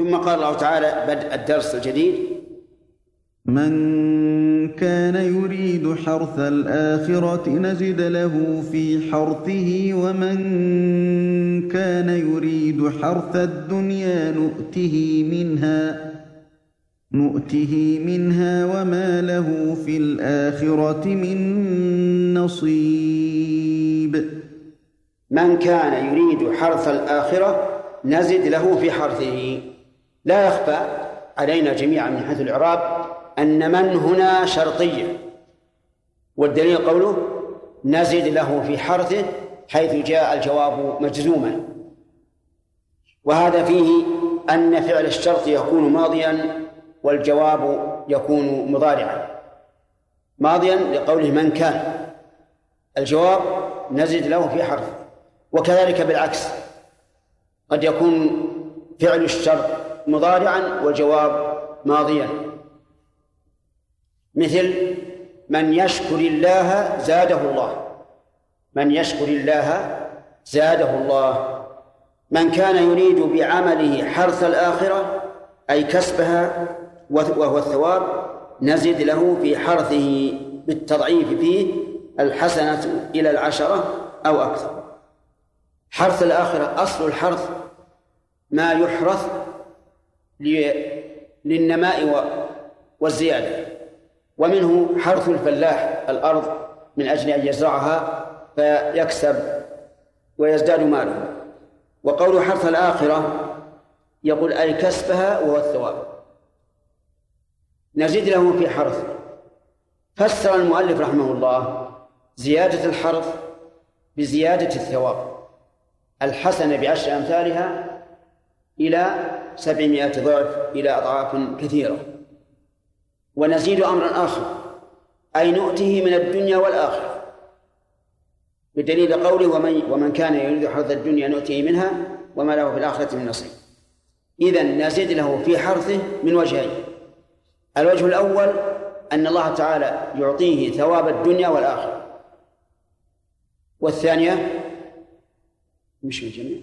ثم قال الله تعالى بدء الدرس الجديد. من كان يريد حرث الآخرة نزد له في حرثه ومن كان يريد حرث الدنيا نؤته منها نؤته منها وما له في الآخرة من نصيب. من كان يريد حرث الآخرة نزد له في حرثه. لا يخفى علينا جميعا من حيث الإعراب أن من هنا شرطية والدليل قوله نزد له في حرثه حيث جاء الجواب مجزوما. وهذا فيه أن فعل الشرط يكون ماضيا والجواب يكون مضارعا. ماضيا لقوله من كان. الجواب نزد له في حرف وكذلك بالعكس قد يكون فعل الشرط مضارعا والجواب ماضيا. مثل من يشكر الله زاده الله. من يشكر الله زاده الله. من كان يريد بعمله حرث الآخرة أي كسبها وهو الثواب نزد له في حرثه بالتضعيف فيه الحسنة إلى العشرة أو أكثر. حرث الآخرة أصل الحرث ما يحرث للنماء والزيادة. ومنه حرث الفلاح الأرض من أجل أن يزرعها فيكسب ويزداد ماله. وقول حرث الآخرة يقول أي كسبها وهو الثواب. نزيد له في حرث. فسر المؤلف رحمه الله زيادة الحرث بزيادة الثواب. الحسنة بعشر أمثالها إلى سبعمائة ضعف إلى أضعاف كثيرة. ونزيد أمرا آخر أي نؤته من الدنيا والآخرة. بدليل قوله ومن ومن كان يريد حرث الدنيا نؤته منها وما له في الآخرة من نصيب. إذا نزيد له في حرثه من وجهين. الوجه الأول أن الله تعالى يعطيه ثواب الدنيا والآخرة. والثانية مش الجميع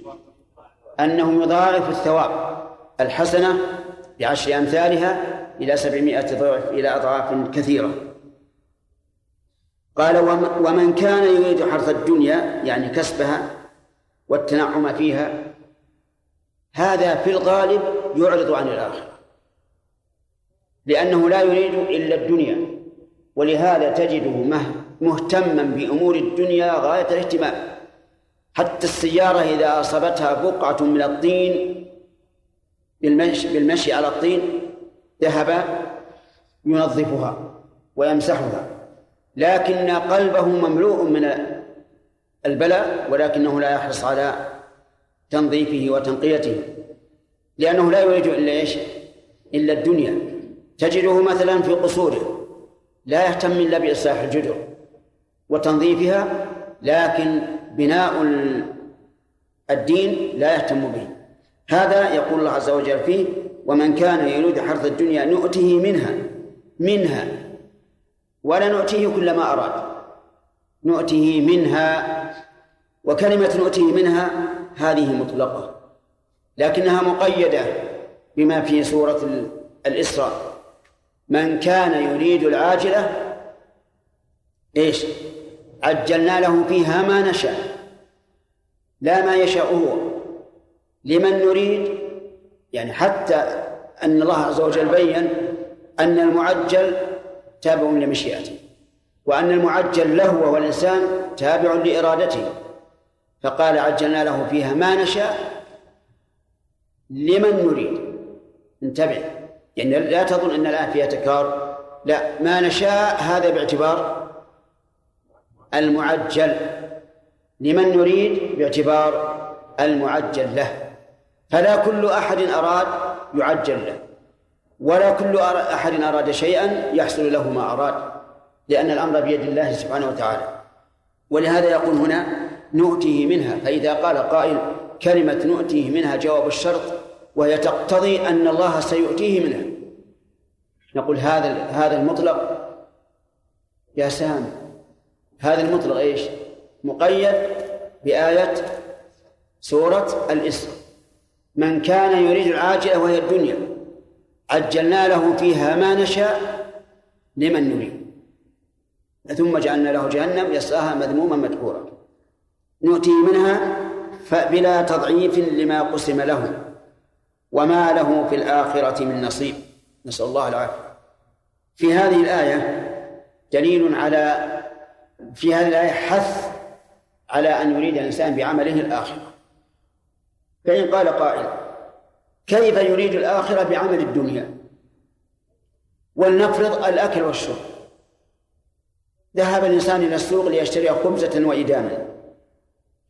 أنه يضاعف الثواب. الحسنة بعشر أمثالها إلى سبعمائة ضعف إلى أضعاف كثيرة. قال ومن كان يريد حرث الدنيا يعني كسبها والتنعم فيها هذا في الغالب يعرض عن الآخرة. لأنه لا يريد إلا الدنيا ولهذا تجده مهتما بأمور الدنيا غاية الاهتمام. حتى السيارة إذا أصابتها بقعة من الطين بالمشي, بالمشي على الطين ذهب ينظفها ويمسحها. لكن قلبه مملوء من البلاء ولكنه لا يحرص على تنظيفه وتنقيته. لأنه لا يريد إلا إيش؟ إلا الدنيا. تجده مثلا في قصوره لا يهتم إلا بإصلاح الجدر وتنظيفها لكن بناء الدين لا يهتم به. هذا يقول الله عز وجل فيه ومن كان يريد حرث الدنيا نؤته منها منها ولا نؤتيه كل ما أراد. نؤته منها وكلمة نؤته منها هذه مطلقة لكنها مقيدة بما في سورة الإسراء. من كان يريد العاجلة إيش؟ عجلنا له فيها ما نشاء لا ما يشاء هو لمن نريد؟ يعني حتى أن الله عز وجل بين أن المعجل تابع لمشيئته وأن المعجل له وهو الإنسان تابع لإرادته. فقال عجلنا له فيها ما نشاء لمن نريد؟ انتبه يعني لا تظن أن الآن فيها تكرار. لا ما نشاء هذا باعتبار المعجل. لمن نريد؟ باعتبار المعجل له. فلا كل أحد أراد يعجل له ولا كل أحد أراد شيئا يحصل له ما أراد لأن الأمر بيد الله سبحانه وتعالى. ولهذا يقول هنا نؤتيه منها فإذا قال قائل كلمة نؤتيه منها جواب الشرط وهي تقتضي أن الله سيؤتيه منها. نقول هذا هذا المطلق؟ يا سام هذا المطلق إيش؟ مقيد بآية سورة الإسراء. من كان يريد العاجلة وهي الدنيا عجلنا له فيها ما نشاء لمن نريد. ثم جعلنا له جهنم يصلاها مذموما مدحورا نؤتيه منها فبلا تضعيف لما قسم له وما له في الآخرة من نصيب. نسأل الله العافية. في هذه الآية دليل على في هذه الآية حث على أن يريد الإنسان بعمله الآخرة. فإن قال قائل كيف يريد الآخرة بعمل الدنيا؟ ولنفرض الأكل والشرب. ذهب الإنسان إلى السوق ليشتري خبزة وإداما.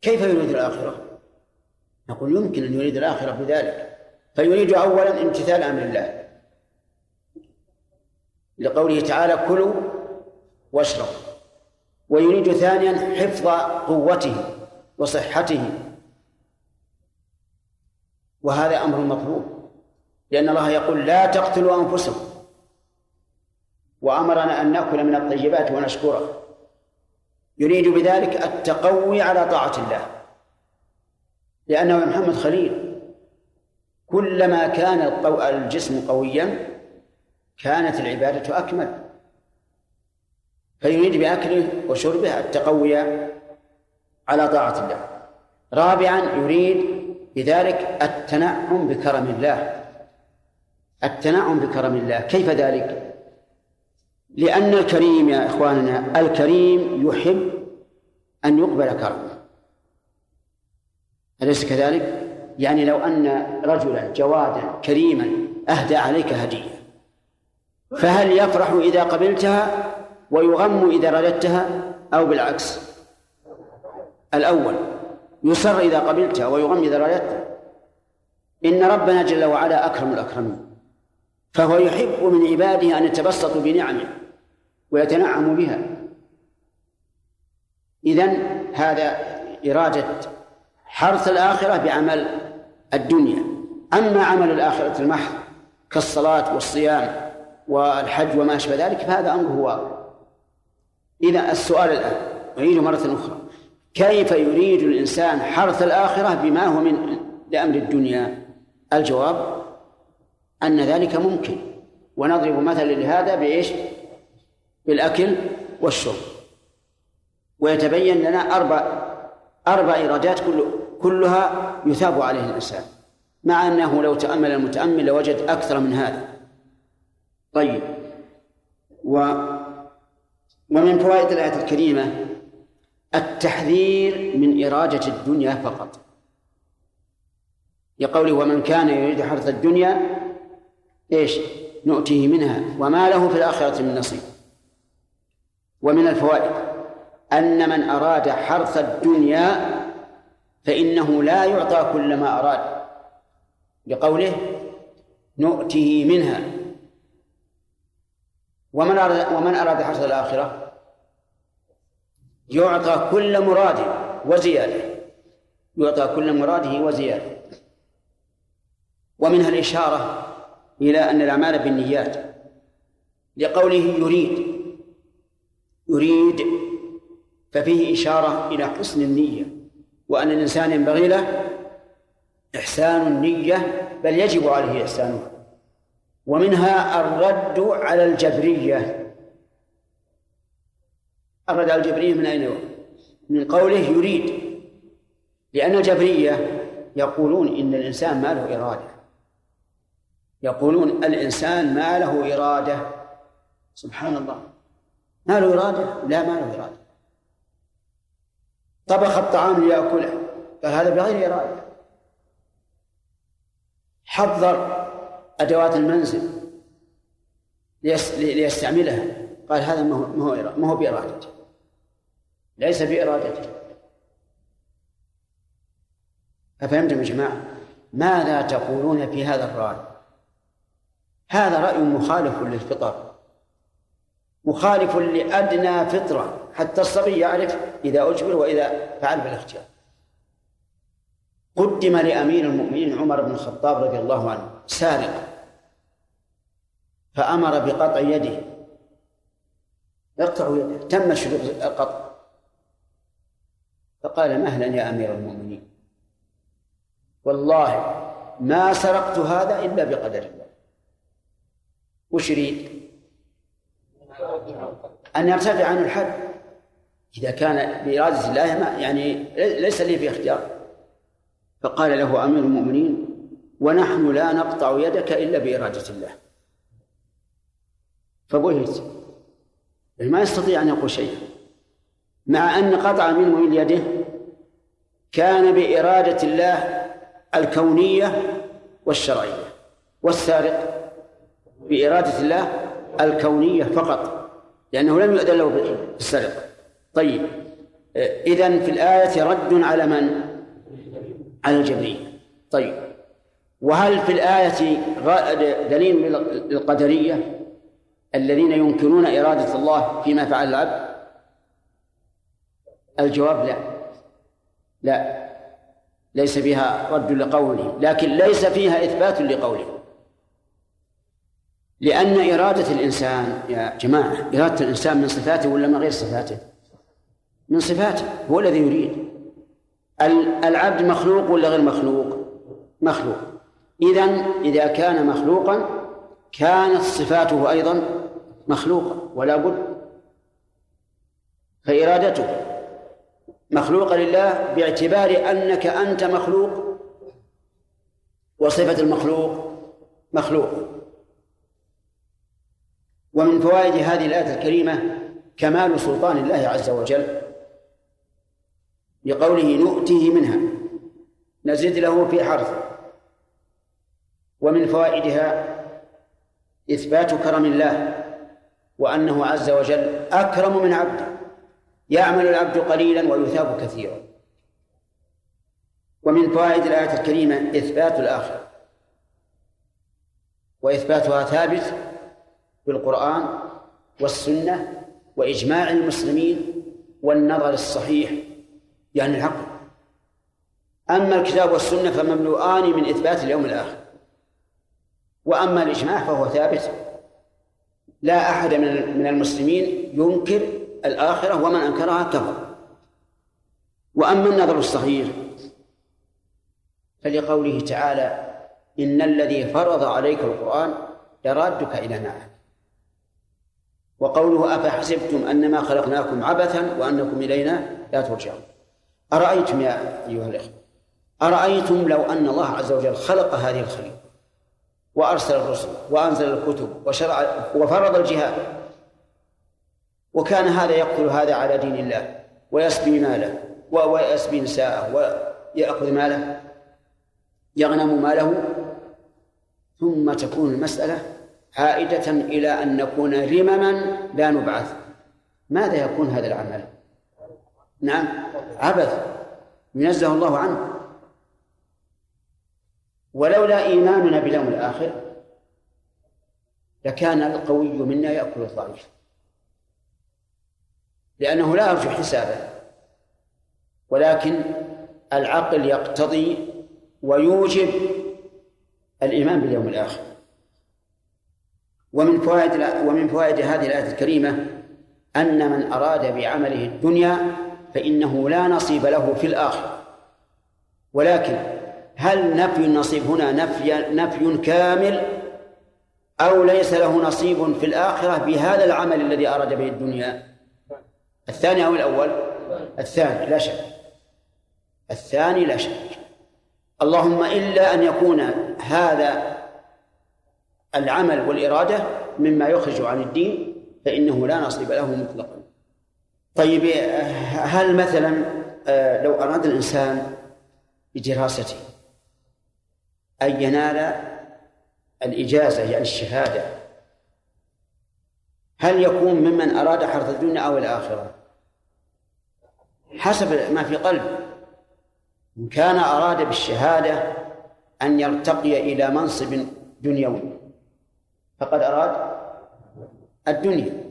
كيف يريد الآخرة؟ نقول يمكن أن يريد الآخرة بذلك فيريد أولا امتثال أمر الله. لقوله تعالى كلوا واشربوا. ويريد ثانيا حفظ قوته وصحته. وهذا أمر مطلوب. لأن الله يقول لا تقتلوا أنفسكم. وأمرنا أن نأكل من الطيبات ونشكره يريد بذلك التقوي على طاعة الله. لأنه محمد خليل كلما كان الجسم قويا كانت العبادة أكمل. فيريد بأكله وشربه التقوي على طاعة الله. رابعا يريد بذلك التنعم بكرم الله. التنعم بكرم الله. كيف ذلك؟ لأن الكريم يا إخواننا الكريم يحب أن يقبل كرمه. أليس كذلك؟ يعني لو أن رجلا جوادا كريما أهدى عليك هدية فهل يفرح إذا قبلتها ويغم إذا رددتها أو بالعكس؟ الأول. يسر إذا قبلتها ويغم إذا رددتها إن ربنا جل وعلا أكرم الأكرمين. فهو يحب من عباده أن يتبسطوا بنعمه ويتنعموا بها. إذن هذا إرادة حرث الآخرة بعمل الدنيا. أما عمل الآخرة المحض كالصلاة والصيام والحج وما أشبه ذلك فهذا أمره واضح. إذا السؤال الآن أعيده مرة أخرى. كيف يريد الإنسان حرث الآخرة بما هو من لأمر الدنيا؟ الجواب أن ذلك ممكن. ونضرب مثلا لهذا بإيش؟ بالأكل والشرب. ويتبين لنا أربع أربع إيرادات كل كلها يثاب عليه الإنسان. مع أنه لو تأمل المتأمل لوجد أكثر من هذا. طيب. و ومن فوائد الآية الكريمة التحذير من إرادة الدنيا فقط. لقوله ومن كان يريد حرث الدنيا إيش؟ نؤتيه منها. وما له في الآخرة من نصيب. ومن الفوائد أن من أراد حرث الدنيا فإنه لا يعطى كل ما أراد. بقوله نؤته منها. ومن أراد ومن أراد حرث الآخرة؟ يعطى كل مراد وزيادة. يعطى كل مراده وزيادة. ومنها الإشارة إلى أن الأعمال بالنيات. لقوله يريد. يريد ففيه إشارة إلى حسن النية. وأن الإنسان ينبغي له إحسان النية بل يجب عليه إحسانها. ومنها الرد على الجبرية. على الجبرية من أين من قوله يريد. لأن الجبرية يقولون إن الإنسان ما له إرادة. يقولون الإنسان ما له إرادة. سبحان الله. ما له إرادة؟ لا ما له إرادة. طبخ الطعام ليأكله. قال هذا بغير إرادة. حضر أدوات المنزل ليستعملها. قال هذا ما هو ما هو بإرادته ليس بإرادته. أفهمتم يا جماعة؟ ماذا تقولون في هذا الرأي؟ هذا رأي مخالف للفطر. مخالف لأدنى فطرة. حتى الصبي يعرف إذا أجبر وإذا فعل بالاختيار. قدم لأمير المؤمنين عمر بن الخطاب رضي الله عنه سارق فأمر بقطع يده. يقطع يده. تم شروط القطع. فقال مهلا يا أمير المؤمنين. والله ما سرقت هذا إلا بقدر الله. وش يريد؟ أن يرتفع عنه الحد. إذا كان بإرادة الله ما يعني ليس لي في اختيار. فقال له أمير المؤمنين ونحن لا نقطع يدك إلا بإرادة الله. فبهت. ما يستطيع أن يقول شيئا. مع أن قطع أمير المؤمنين يده كان بإرادة الله الكونية والشرعية والسارق بإرادة الله الكونية فقط لأنه لم يؤذن له بالسرقة طيب إذن في الآية رد على من؟ على الجبرية طيب وهل في الآية دليل للقدرية الذين ينكرون إرادة الله فيما فعل العبد؟ الجواب لا. لا. ليس فيها رد لقوله لكن ليس فيها إثبات لقوله. لأن إرادة الإنسان يا جماعة إرادة الإنسان من صفاته ولا من غير صفاته؟ من صفاته هو الذي يريد. العبد مخلوق ولا غير مخلوق؟ مخلوق. إذا إذا كان مخلوقا كانت صفاته أيضا مخلوقة ولا بد. فإرادته. مخلوقة لله باعتبار أنك أنت مخلوق وصفة المخلوق مخلوق. ومن فوائد هذه الآية الكريمة كمال سلطان الله عز وجل لقوله نؤتيه منها نزد له في حرثه ومن فوائدها إثبات كرم الله وأنه عز وجل أكرم من عبده. يعمل العبد قليلا ويثاب كثيرا. ومن فوائد الآية الكريمة إثبات الآخرة. وإثباتها ثابت بالقرآن والسنة وإجماع المسلمين والنظر الصحيح يعني العقل أما الكتاب والسنة فمملوءان من إثبات اليوم الآخر. وأما الإجماع فهو ثابت. لا أحد من المسلمين ينكر الآخرة ومن أنكرها كفر. وأما النظر الصغير فلقوله تعالى إن الذي فرض عليك القرآن لرادك إلى معاد وقوله أفحسبتم أنما خلقناكم عبثا وأنكم إلينا لا ترجعون. أرأيتم يا أيها الإخوة؟ أرأيتم لو أن الله عز وجل خلق هذه الخليقة وأرسل الرسل وأنزل الكتب وشرع وفرض الجهاد وكان هذا يقتل هذا على دين الله ويسبي ماله ويسبي نساءه ويأخذ ماله يغنم ماله. ثم تكون المسألة عائدة إلى أن نكون رمما لا نبعث. ماذا يكون هذا العمل؟ نعم عبث. ينزه الله عنه. ولولا إيماننا باليوم الآخر لكان القوي منا يأكل الضعيف. لأنه لا يرجو حسابه. ولكن العقل يقتضي ويوجب الإيمان باليوم الآخر. ومن فوائد ومن فوائد هذه الآية الكريمة أن من أراد بعمله الدنيا فإنه لا نصيب له في الآخرة. ولكن هل نفي النصيب هنا نفي نفي كامل أو ليس له نصيب في الآخرة بهذا العمل الذي أراد به الدنيا؟ الثاني أو الأول؟ الثاني. لا شك. الثاني لا شك. اللهم إلا أن يكون هذا العمل والإرادة مما يخرج عن الدين فإنه لا نصيب له مطلقا. طيب هل مثلا آه، لو أراد الإنسان بدراسته أن ينال الإجازة يعني الشهادة هل يكون ممن أراد حرث الدنيا أو الآخرة؟ حسب ما في قلبه إن كان أراد بالشهادة أن يرتقي إلى منصب دنيوي فقد أراد الدنيا.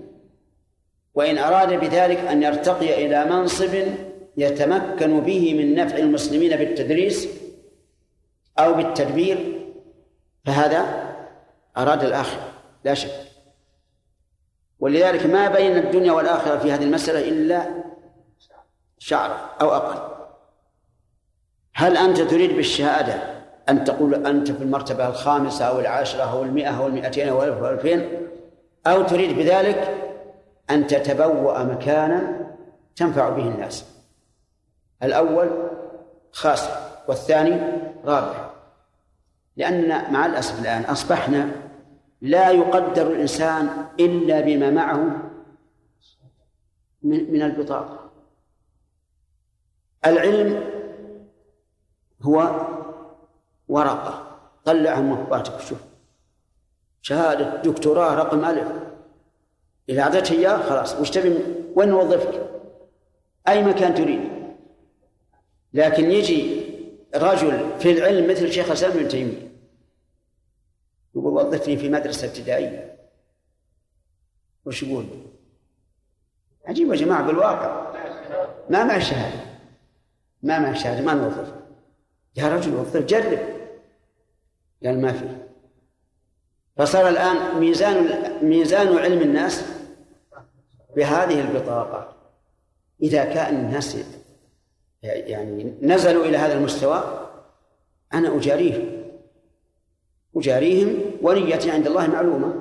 وإن أراد بذلك أن يرتقي إلى منصب يتمكن به من نفع المسلمين بالتدريس أو بالتدبير فهذا أراد الآخرة لا شك. ولذلك ما بين الدنيا والآخرة في هذه المسألة إلا شعر أو أقل. هل أنت تريد بالشهادة أن تقول أنت في المرتبة الخامسة أو العاشرة أو المئة أو المئتين أو ألف أو ألفين؟ أو تريد بذلك أن تتبوأ مكانا تنفع به الناس؟ الأول خاسر والثاني رابح. لأننا مع الأسف الآن أصبحنا لا يقدر الإنسان إلا بما معه من البطاقة. العلم هو ورقة طلعها من مخباتك شوف شهادة دكتوراه رقم ألف. إذا أعطيته إياه خلاص. وش تبي؟ وين نوظفك؟ أي مكان تريد. لكن يجي رجل في العلم مثل شيخ الإسلام ابن تيمية يقول وظفني في مدرسة ابتدائية. وش يقول؟ عجيب يا جماعة بالواقع. ما مع الشهادة. ما مع الشهادة ما نوظف. يا رجل وظف جرب. قال ما في. فصار الآن ميزان ميزان علم الناس بهذه البطاقة. إذا كان الناس يعني نزلوا إلى هذا المستوى أنا أجاريه أجاريهم ونيتي عند الله معلومة.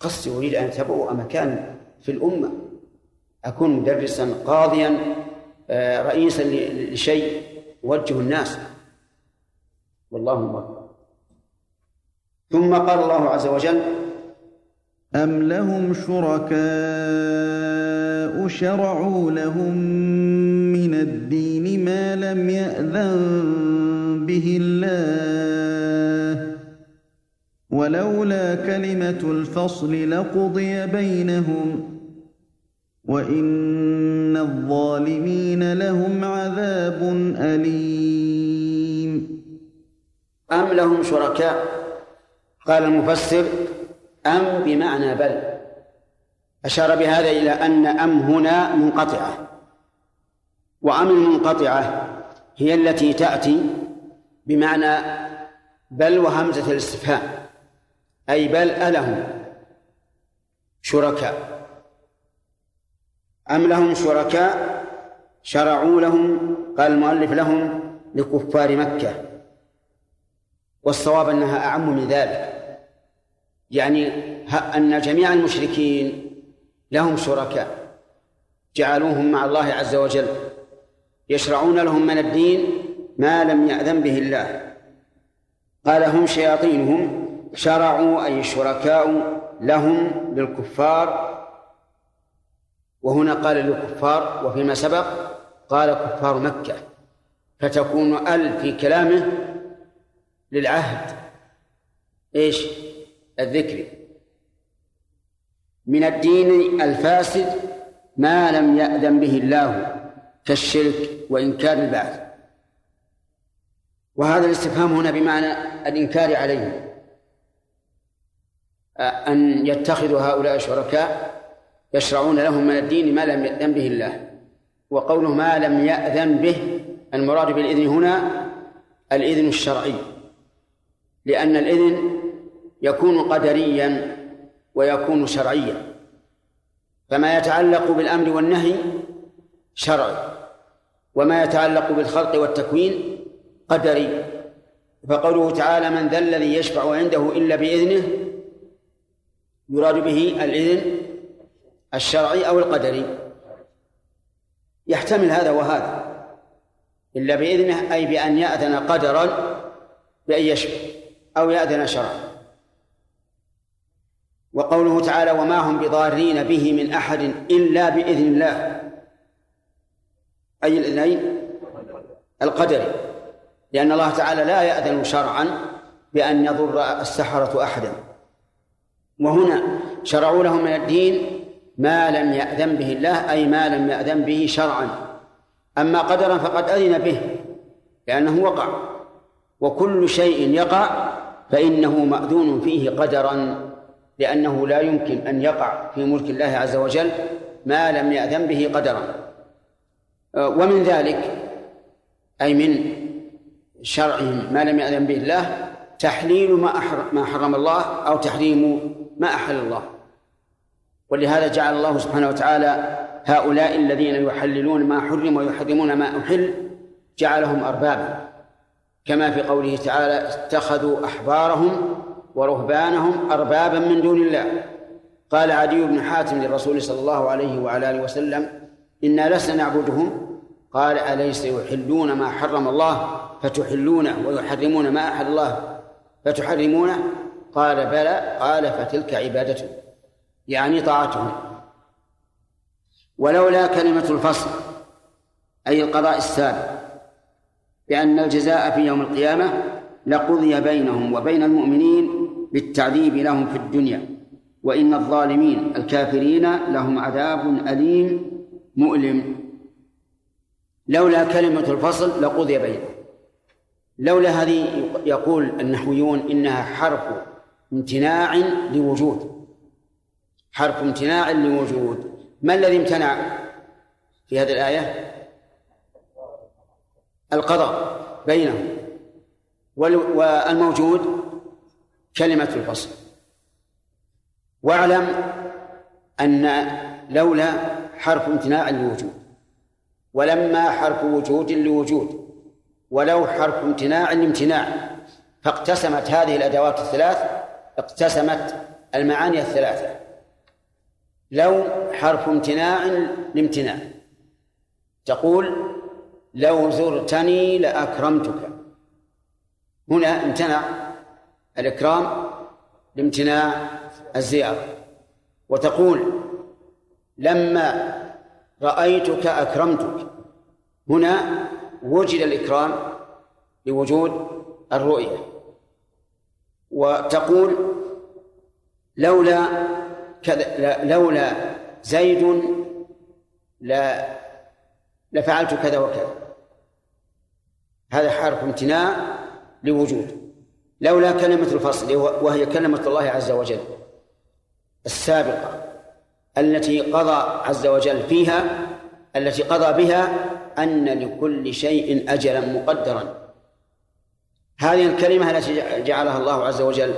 قصدي أريد أن أتبوأ مكان في الأمة. أكون مدرسا قاضيا. رئيسا لشيء يوجه الناس. والله أكبر. ثم قال الله عز وجل أم لهم شركاء شرعوا لهم من الدين ما لم يأذن به الله ولولا كلمة الفصل لقضي بينهم وإن الظالمين لهم عذاب أليم. أم لهم شركاء؟ قال المفسر أم بمعنى بل. أشار بهذا إلى أن أم هنا منقطعة. وأم المنقطعة هي التي تأتي بمعنى بل وهمزة الاستفهام أي بل ألهم شركاء. أم لهم شركاء شرعوا لهم؟ قال المؤلف لهم لكفار مكة. والصواب أنها أعم من ذلك. يعني أن جميع المشركين لهم شركاء. جعلوهم مع الله عز وجل. يشرعون لهم من الدين ما لم يأذن به الله. قال هم شياطينهم. شرعوا أي شركاء لهم للكفار وهنا قال للكفار وفيما سبق قال كفار مكة فتكون ال في كلامه للعهد. إيش؟ الذكر. من الدين الفاسد ما لم يأذن به الله كالشرك وإنكار البعث. وهذا الاستفهام هنا بمعنى الإنكار عليهم. أن يتخذوا هؤلاء شركاء يشرعون لهم من الدين ما لم يأذن به الله. وقوله ما لم يأذن به المراد بالإذن هنا الإذن الشرعي. لأن الإذن يكون قدريا ويكون شرعيا. فما يتعلق بالأمر والنهي شرعي وما يتعلق بالخلق والتكوين قدري. فقوله تعالى من ذا الذي يشفع عنده إلا بإذنه يراد به الإذن الشرعي أو القدري. يحتمل هذا وهذا. إلا بإذنه أي بأن يأذن قدرا بأن يشفع أو يأذن شرعا. وقوله تعالى وما هم بضارين به من أحد إلا بإذن الله. أي الإذنين؟ القدري. لأن الله تعالى لا يأذن شرعا بأن يضر السحرة أحدا. وهنا شرعوا لهم من الدين ما لم يأذن به الله أي ما لم يأذن به شرعا. أما قدرا فقد أذن به لأنه وقع. وكل شيء يقع فإنه مأذون فيه قدرا لأنه لا يمكن أن يقع في ملك الله عز وجل ما لم يأذن به قدرا. ومن ذلك أي من شرعهم ما لم يأذن به الله تحليل ما حرم الله أو تحريم ما أحل الله. ولهذا جعل الله سبحانه وتعالى هؤلاء الذين يحللون ما حرم ويحرمون ما أحل جعلهم أربابا. كما في قوله تعالى اتخذوا أحبارهم ورهبانهم أربابا من دون الله. قال عدي بن حاتم للرسول صلى الله عليه وعلى آله وسلم إنا لسنا نعبدهم. قال أليس يحلون ما حرم الله فتحلونه ويحرمون ما أحل الله فتحرمونه قال بلى. قال فتلك عبادته يعني طاعتهم. ولولا كلمة الفصل أي القضاء السابق بأن الجزاء في يوم القيامة لقضي بينهم وبين المؤمنين بالتعذيب لهم في الدنيا وإن الظالمين الكافرين لهم عذاب أليم مؤلم. لولا كلمة الفصل لقضي بينهم. لولا هذه يقول النحويون إنها حرف امتناع لوجود. حرف امتناع لوجود. ما الذي امتنع في هذه الآية؟ القضاء بينهم. والموجود كلمة الفصل. واعلم أن لولا حرف امتناع لوجود ولما حرف وجود لوجود ولو حرف امتناع لامتناع فاقتسمت هذه الأدوات الثلاث اقتسمت المعاني الثلاثة. لو حرف امتناع لامتناع. تقول لو زرتني لأكرمتك. هنا امتنع الإكرام لامتناع الزيارة. وتقول لما رأيتك أكرمتك. هنا وجد الإكرام لوجود الرؤية. وتقول لولا لولا زيد لا لفعلت كذا وكذا. هذا حرف امتناع لوجود. لولا كلمة الفصل وهي كلمة الله عز وجل السابقة التي قضى عز وجل فيها التي قضى بها أن لكل شيء أجلا مقدرا. هذه الكلمة التي جعلها الله عز وجل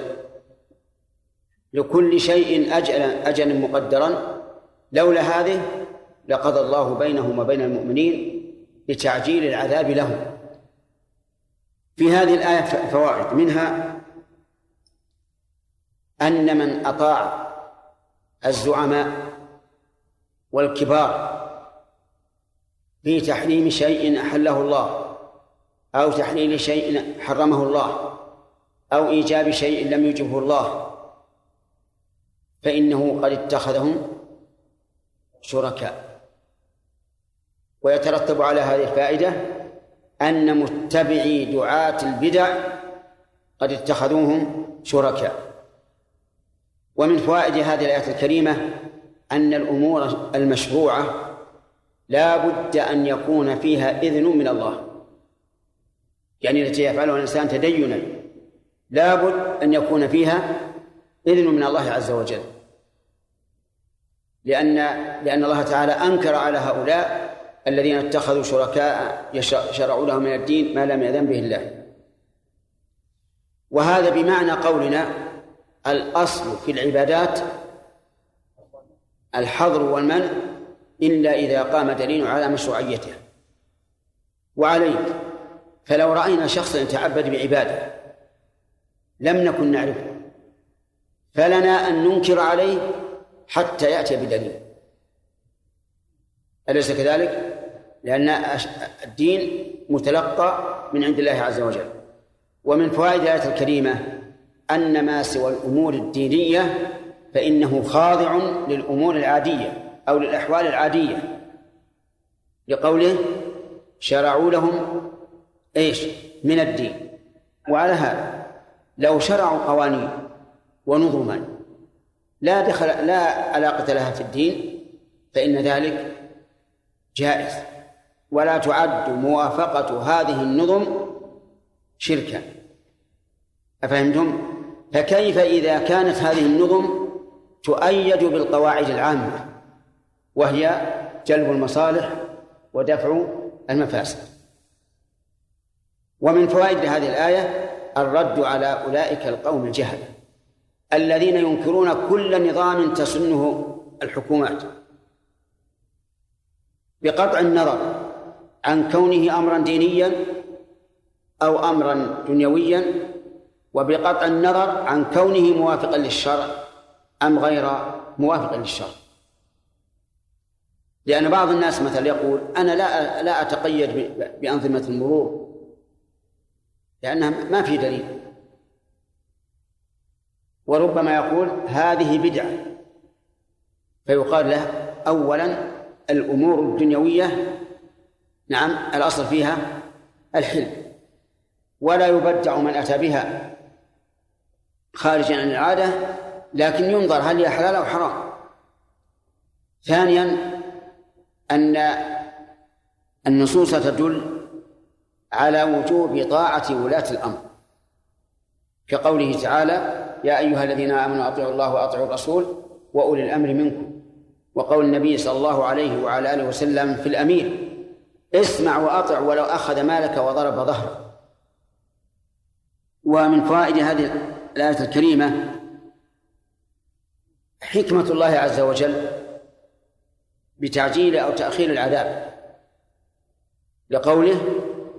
لكل شيء أجلا أجلا مقدرا لولا هذه لقضى الله بينهم وبين المؤمنين بتعجيل العذاب لهم. في هذه الآية فوائد. منها أن من أطاع الزعماء والكبار في تحريم شيء أحله الله أو تحليل شيء حرمه الله أو إيجاب شيء لم يجبه الله فإنه قد اتخذهم شركاء. ويترتب على هذه الفائدة أن متبعي دعاة البدع قد اتخذوهم شركاء. ومن فوائد هذه الآية الكريمة أن الأمور المشروعة لا بد أن يكون فيها إذن من الله. يعني التي يفعلها الإنسان تدينا. لا بد أن يكون فيها إذن من الله عز وجل. لأن لأن الله تعالى أنكر على هؤلاء الذين اتخذوا شركاء شرعوا لهم من الدين ما لم يأذن به الله. وهذا بمعنى قولنا الأصل في العبادات الحظر والمنع إلا إذا قام دليل على مشروعيته وعليك فلو رأينا شخصا يتعبد بعبادة لم نكن نعرفه فلنا أن ننكر عليه حتى يأتي بدليل أليس كذلك؟ لأن الدين متلقى من عند الله عز وجل ومن فوائد الآية الكريمة أن ما سوى الأمور الدينية فإنه خاضع للأمور العادية أو للأحوال العادية لقوله شرعوا لهم إيش؟ من الدين وعلى هذا لو شرعوا قوانين ونظما لا دخل لا علاقة لها في الدين فإن ذلك جائز. ولا تعد موافقة هذه النظم شركا. أفهمتم؟ فكيف إذا كانت هذه النظم تؤيد بالقواعد العامة وهي جلب المصالح ودفع المفاسد. ومن فوائد هذه الآية الرد على أولئك القوم الجهل. الذين ينكرون كل نظام تسنه الحكومات بقطع النظر عن كونه امرا دينيا أو أمرا دنيويا وبقطع النظر عن كونه موافقا للشرع أم غير موافق للشرع. لأن بعض الناس مثلا يقول أنا لا لا أتقيد بأنظمة المرور لأنها ما في دليل. وربما يقول هذه بدعة. فيقال له أولا الأمور الدنيوية نعم الأصل فيها الحلم. ولا يبدع من أتى بها خارجا عن العادة لكن ينظر هل هي حلال أو حرام. ثانيا أن النصوص تدل على وجوب طاعة ولاة الأمر. كقوله تعالى يا أيها الذين آمنوا أطيعوا الله وأطيعوا الرسول وأولي الأمر منكم. وقول النبي صلى الله عليه وعلى آله وسلم في الأمير اسمع وأطع ولو أخذ مالك وضرب ظهرك ومن فوائد هذه الآية الكريمة حكمة الله عز وجل بتعجيل أو تأخير العذاب لقوله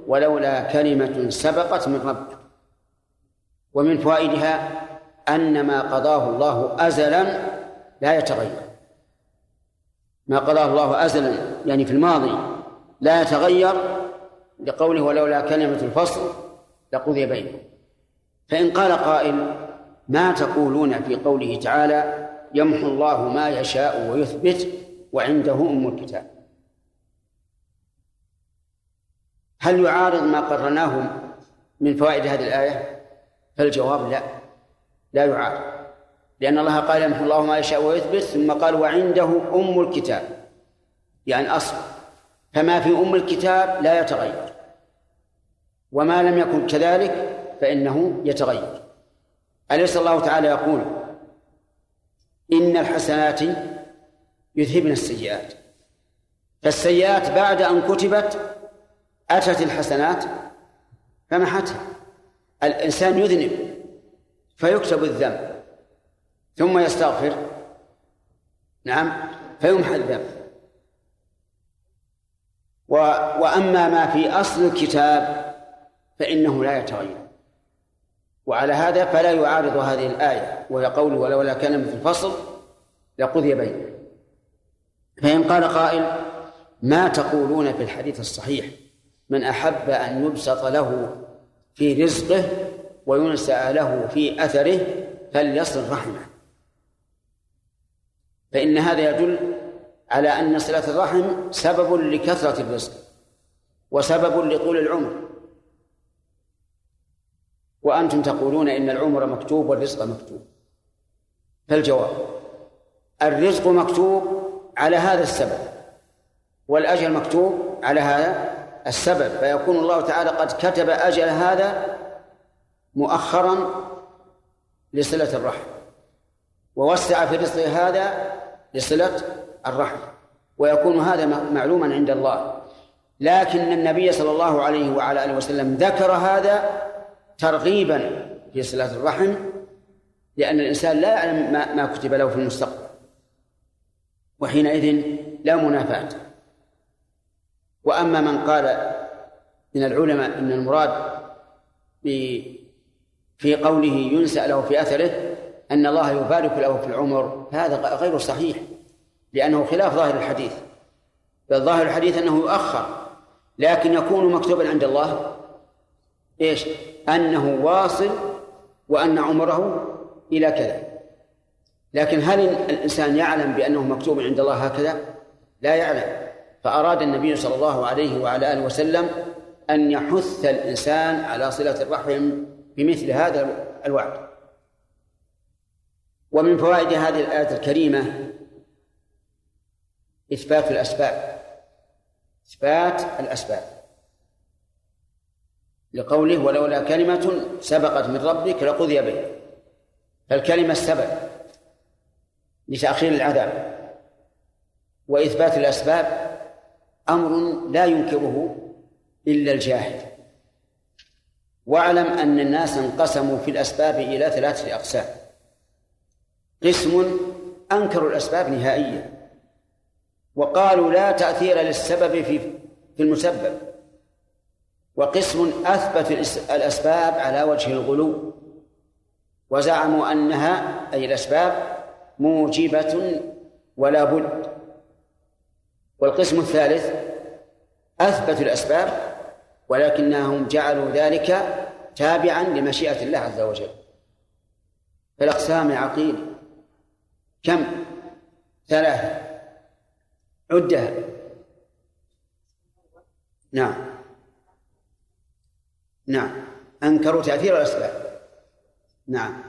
ولولا كلمة سبقت من ربك. ومن فوائدها أن ما قضاه الله أزلا لا يتغير. ما قضاه الله أزلا يعني في الماضي لا يتغير لقوله ولولا كلمة الفصل لقضي بينهم فإن قال قائل ما تقولون في قوله تعالى يمحو الله ما يشاء ويثبت وعنده أم الكتاب. هل يعارض ما قررناه من فوائد هذه الآية؟ فالجواب لا. لا يعارض لأن الله قال يمحو الله ما يشاء ويثبت ثم قال وعنده أم الكتاب. يعني أصل. فما في أم الكتاب لا يتغير. وما لم يكن كذلك فإنه يتغير. أليس الله تعالى يقول إن الحسنات يذهبن السيئات؟ فالسيئات بعد أن كتبت أتت الحسنات فمحتها. الإنسان يذنب. فيكتب الذنب. ثم يستغفر. نعم. فيمحى الذنب. و وأما ما في أصل الكتاب فإنه لا يتغير. وعلى هذا فلا يعارض هذه الآية. وهي قوله ولولا في الفصل لقضي بينه. فإن قال قائل ما تقولون في الحديث الصحيح من أحب أن يبسط له في رزقه وينسأ له في أثره فليصل رحمه فإن هذا يدل على أن صلة الرحم سبب لكثرة الرزق وسبب لطول العمر. وأنتم تقولون إن العمر مكتوب والرزق مكتوب. فالجواب الرزق مكتوب على هذا السبب والأجل مكتوب على هذا السبب. فيكون الله تعالى قد كتب أجل هذا مؤخرا لصلة الرحم ووسع في رزق هذا لصلة الرحم ويكون هذا معلوما عند الله. لكن النبي صلى الله عليه وعلى آله وسلم ذكر هذا ترغيبا في صلة الرحم لأن الإنسان لا يعلم ما, ما كتب له في المستقبل. وحينئذ لا منافاة. وأما من قال من العلماء أن المراد في قوله ينسأ له في أثره أن الله يبارك له في العمر هذا غير صحيح لأنه خلاف ظاهر الحديث بل ظاهر الحديث أنه يؤخر لكن يكون مكتوبا عند الله إيش؟ أنه واصل وأن عمره إلى كذا لكن هل الإنسان يعلم بأنه مكتوب عند الله هكذا؟ لا يعلم فأراد النبي صلى الله عليه وعلى آله وسلم أن يحث الإنسان على صلة الرحم بمثل هذا الوعد. ومن فوائد هذه الآية الكريمة إثبات الأسباب. إثبات الأسباب. لقوله ولولا كلمة سبقت من ربك لقضي به فالكلمة السبب لتأخير العذاب. وإثبات الأسباب أمر لا ينكره إلا الجاهل. واعلم أن الناس انقسموا في الأسباب إلى ثلاثة أقسام. قسم أنكروا الأسباب نهائيا. وقالوا لا تأثير للسبب في في المسبب. وقسم أثبت الأسباب على وجه الغلو. وزعموا أنها أي الأسباب موجبة ولا بد. والقسم الثالث أثبتوا الأسباب ولكنهم جعلوا ذلك تابعا لمشيئة الله عز وجل. فالأقسام عقيل كم؟ ثلاثة. عدها نعم. نعم. أنكروا تأثير الأسباب. نعم.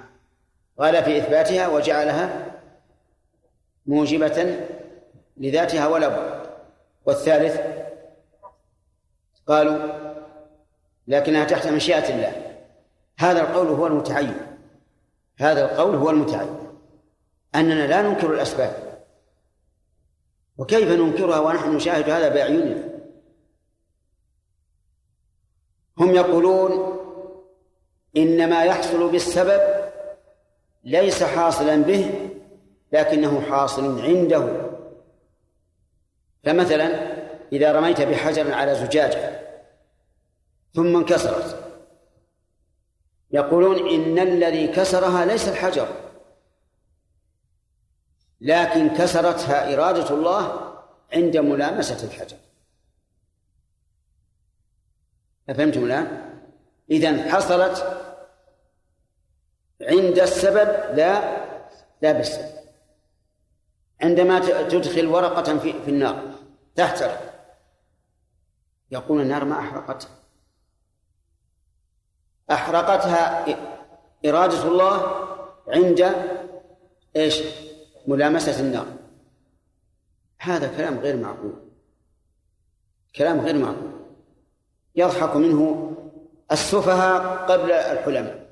قال في إثباتها وجعلها موجبة لذاتها ولا بد. والثالث؟ قالوا لكنها تحت مشيئة الله. هذا القول هو المتعين. هذا القول هو المتعين. أننا لا ننكر الأسباب. وكيف ننكرها ونحن نشاهد هذا بأعيننا؟ هم يقولون إن ما يحصل بالسبب ليس حاصلا به لكنه حاصل عنده. فمثلا إذا رميت بحجر على زجاجة ثم انكسرت. يقولون إن الذي كسرها ليس الحجر. لكن كسرتها إرادة الله عند ملامسة الحجر. أفهمتم الآن؟ إذا حصلت عند السبب لا لا بالسبب عندما تدخل ورقة في, في النار تحترق. يقول النار ما أحرقتها أحرقتها إرادة الله عند إيش؟ ملامسة النار. هذا كلام غير معقول. كلام غير معقول. يضحك منه السفهاء قبل الحلماء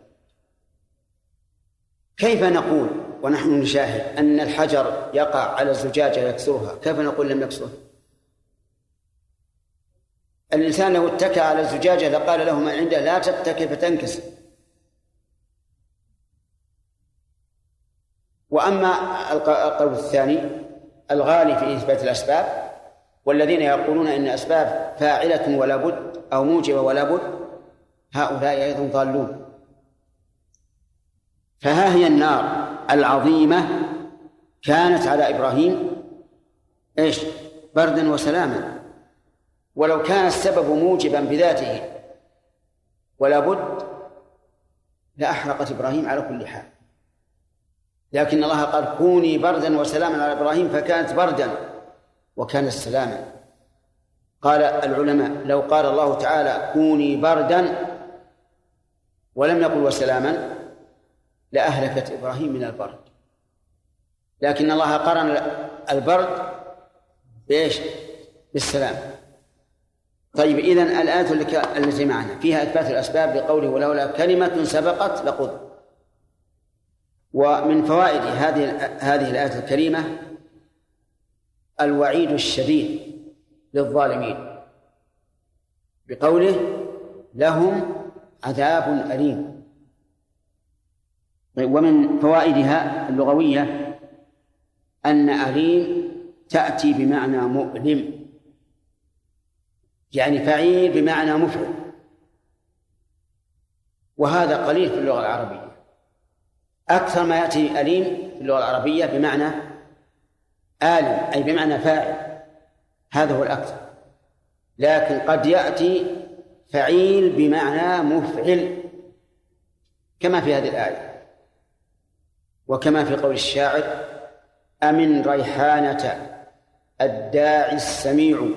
كيف نقول ونحن نشاهد أن الحجر يقع على الزجاجة يكسرها؟ كيف نقول لم يكسرها الإنسان لو اتكى على الزجاجة لقال له من عنده لا تتكي فتنكسر. وأما القول الثاني الغالي في إثبات الأسباب والذين يقولون إن أسباب فاعلة ولا بد أو موجبة ولا بد هؤلاء أيضا ضالون. فها هي النار العظيمة كانت على إبراهيم إيش؟ بردا وسلاما. ولو كان السبب موجبا بذاته ولا بد لأحرقت إبراهيم على كل حال. لكن الله قال كوني بردا وسلاما على إبراهيم فكانت بردا وكانت سلاما. قال العلماء لو قال الله تعالى كوني بردا ولم يقل وسلاما لأهلكت إبراهيم من البرد. لكن الله قرن البرد بإيش؟ بالسلام. طيب إذن الآية التي معنا فيها إثبات الأسباب بقوله ولولا كلمة سبقت لقض. ومن فوائد هذه هذه الآية الكريمة الوعيد الشديد للظالمين بقوله لهم عذاب أليم. طيب ومن فوائدها اللغوية أن أليم تأتي بمعنى مؤلم. يعني فعيل بمعنى مفعل وهذا قليل في اللغة العربية. أكثر ما يأتي أليم في اللغة العربية بمعنى آلم أي بمعنى فاعل. هذا هو الأكثر. لكن قد يأتي فعيل بمعنى مفعل كما في هذه الآية. وكما في قول الشاعر أمن ريحانة الداعي السميع.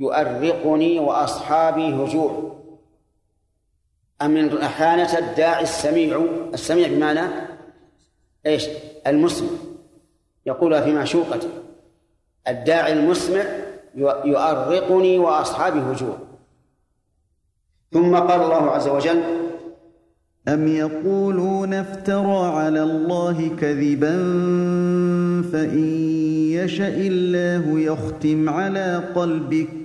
يؤرقني وأصحابي هجوع. أمن ريحانة الداعي السميع السميع بمعنى إيش؟ المسمع. يقولها في معشوقته الداعي المسمع يؤرقني وأصحابي هجوع. ثم قال الله عز وجل أم يقولون افترى على الله كذبا فإن يشأ الله يختم على قلبك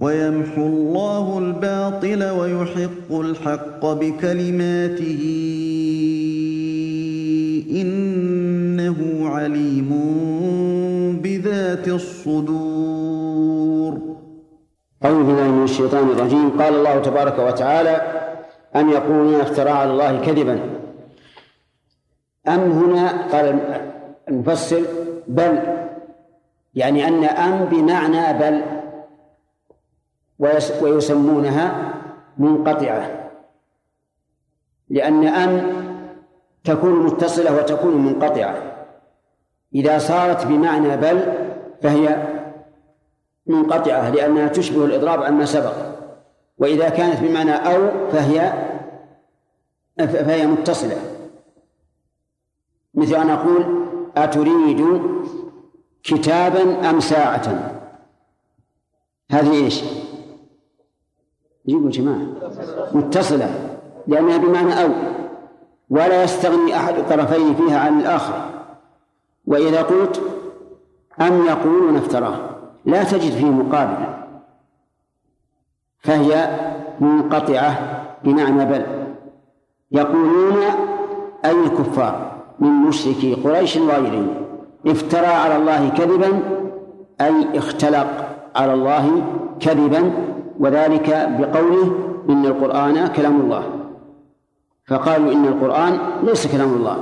ويمحو الله الباطل ويحق الحق بكلماته. إنه عليم بذات الصدور. أعوذ بالله من الشيطان الرجيم. قال الله تبارك وتعالى أن يقولون افترى على الله كذبا؟ أم هنا قال المفسر بل يعني أن أم بمعنى بل. ويسمونها منقطعة. لأن أم تكون متصلة وتكون منقطعة. إذا صارت بمعنى بل فهي منقطعة لأنها تشبه الإضراب عما سبق. وإذا كانت بمعنى أو فهي فهي متصلة. مثل أن أقول أتريد كتابا أم ساعة؟ هذه إيش؟ جيبوا جماعة متصلة لأنها بمعنى أو ولا يستغني أحد الطرفين فيها عن الآخر. وإذا قلت أم يقولون افتراه لا تجد فيه مقابل فهي منقطعة بمعنى بل. يقولون أي الكفار من مشركي قريش وغيرهم افترى على الله كذبا أي اختلق على الله كذبا وذلك بقوله إن القرآن كلام الله. فقالوا إن القرآن ليس كلام الله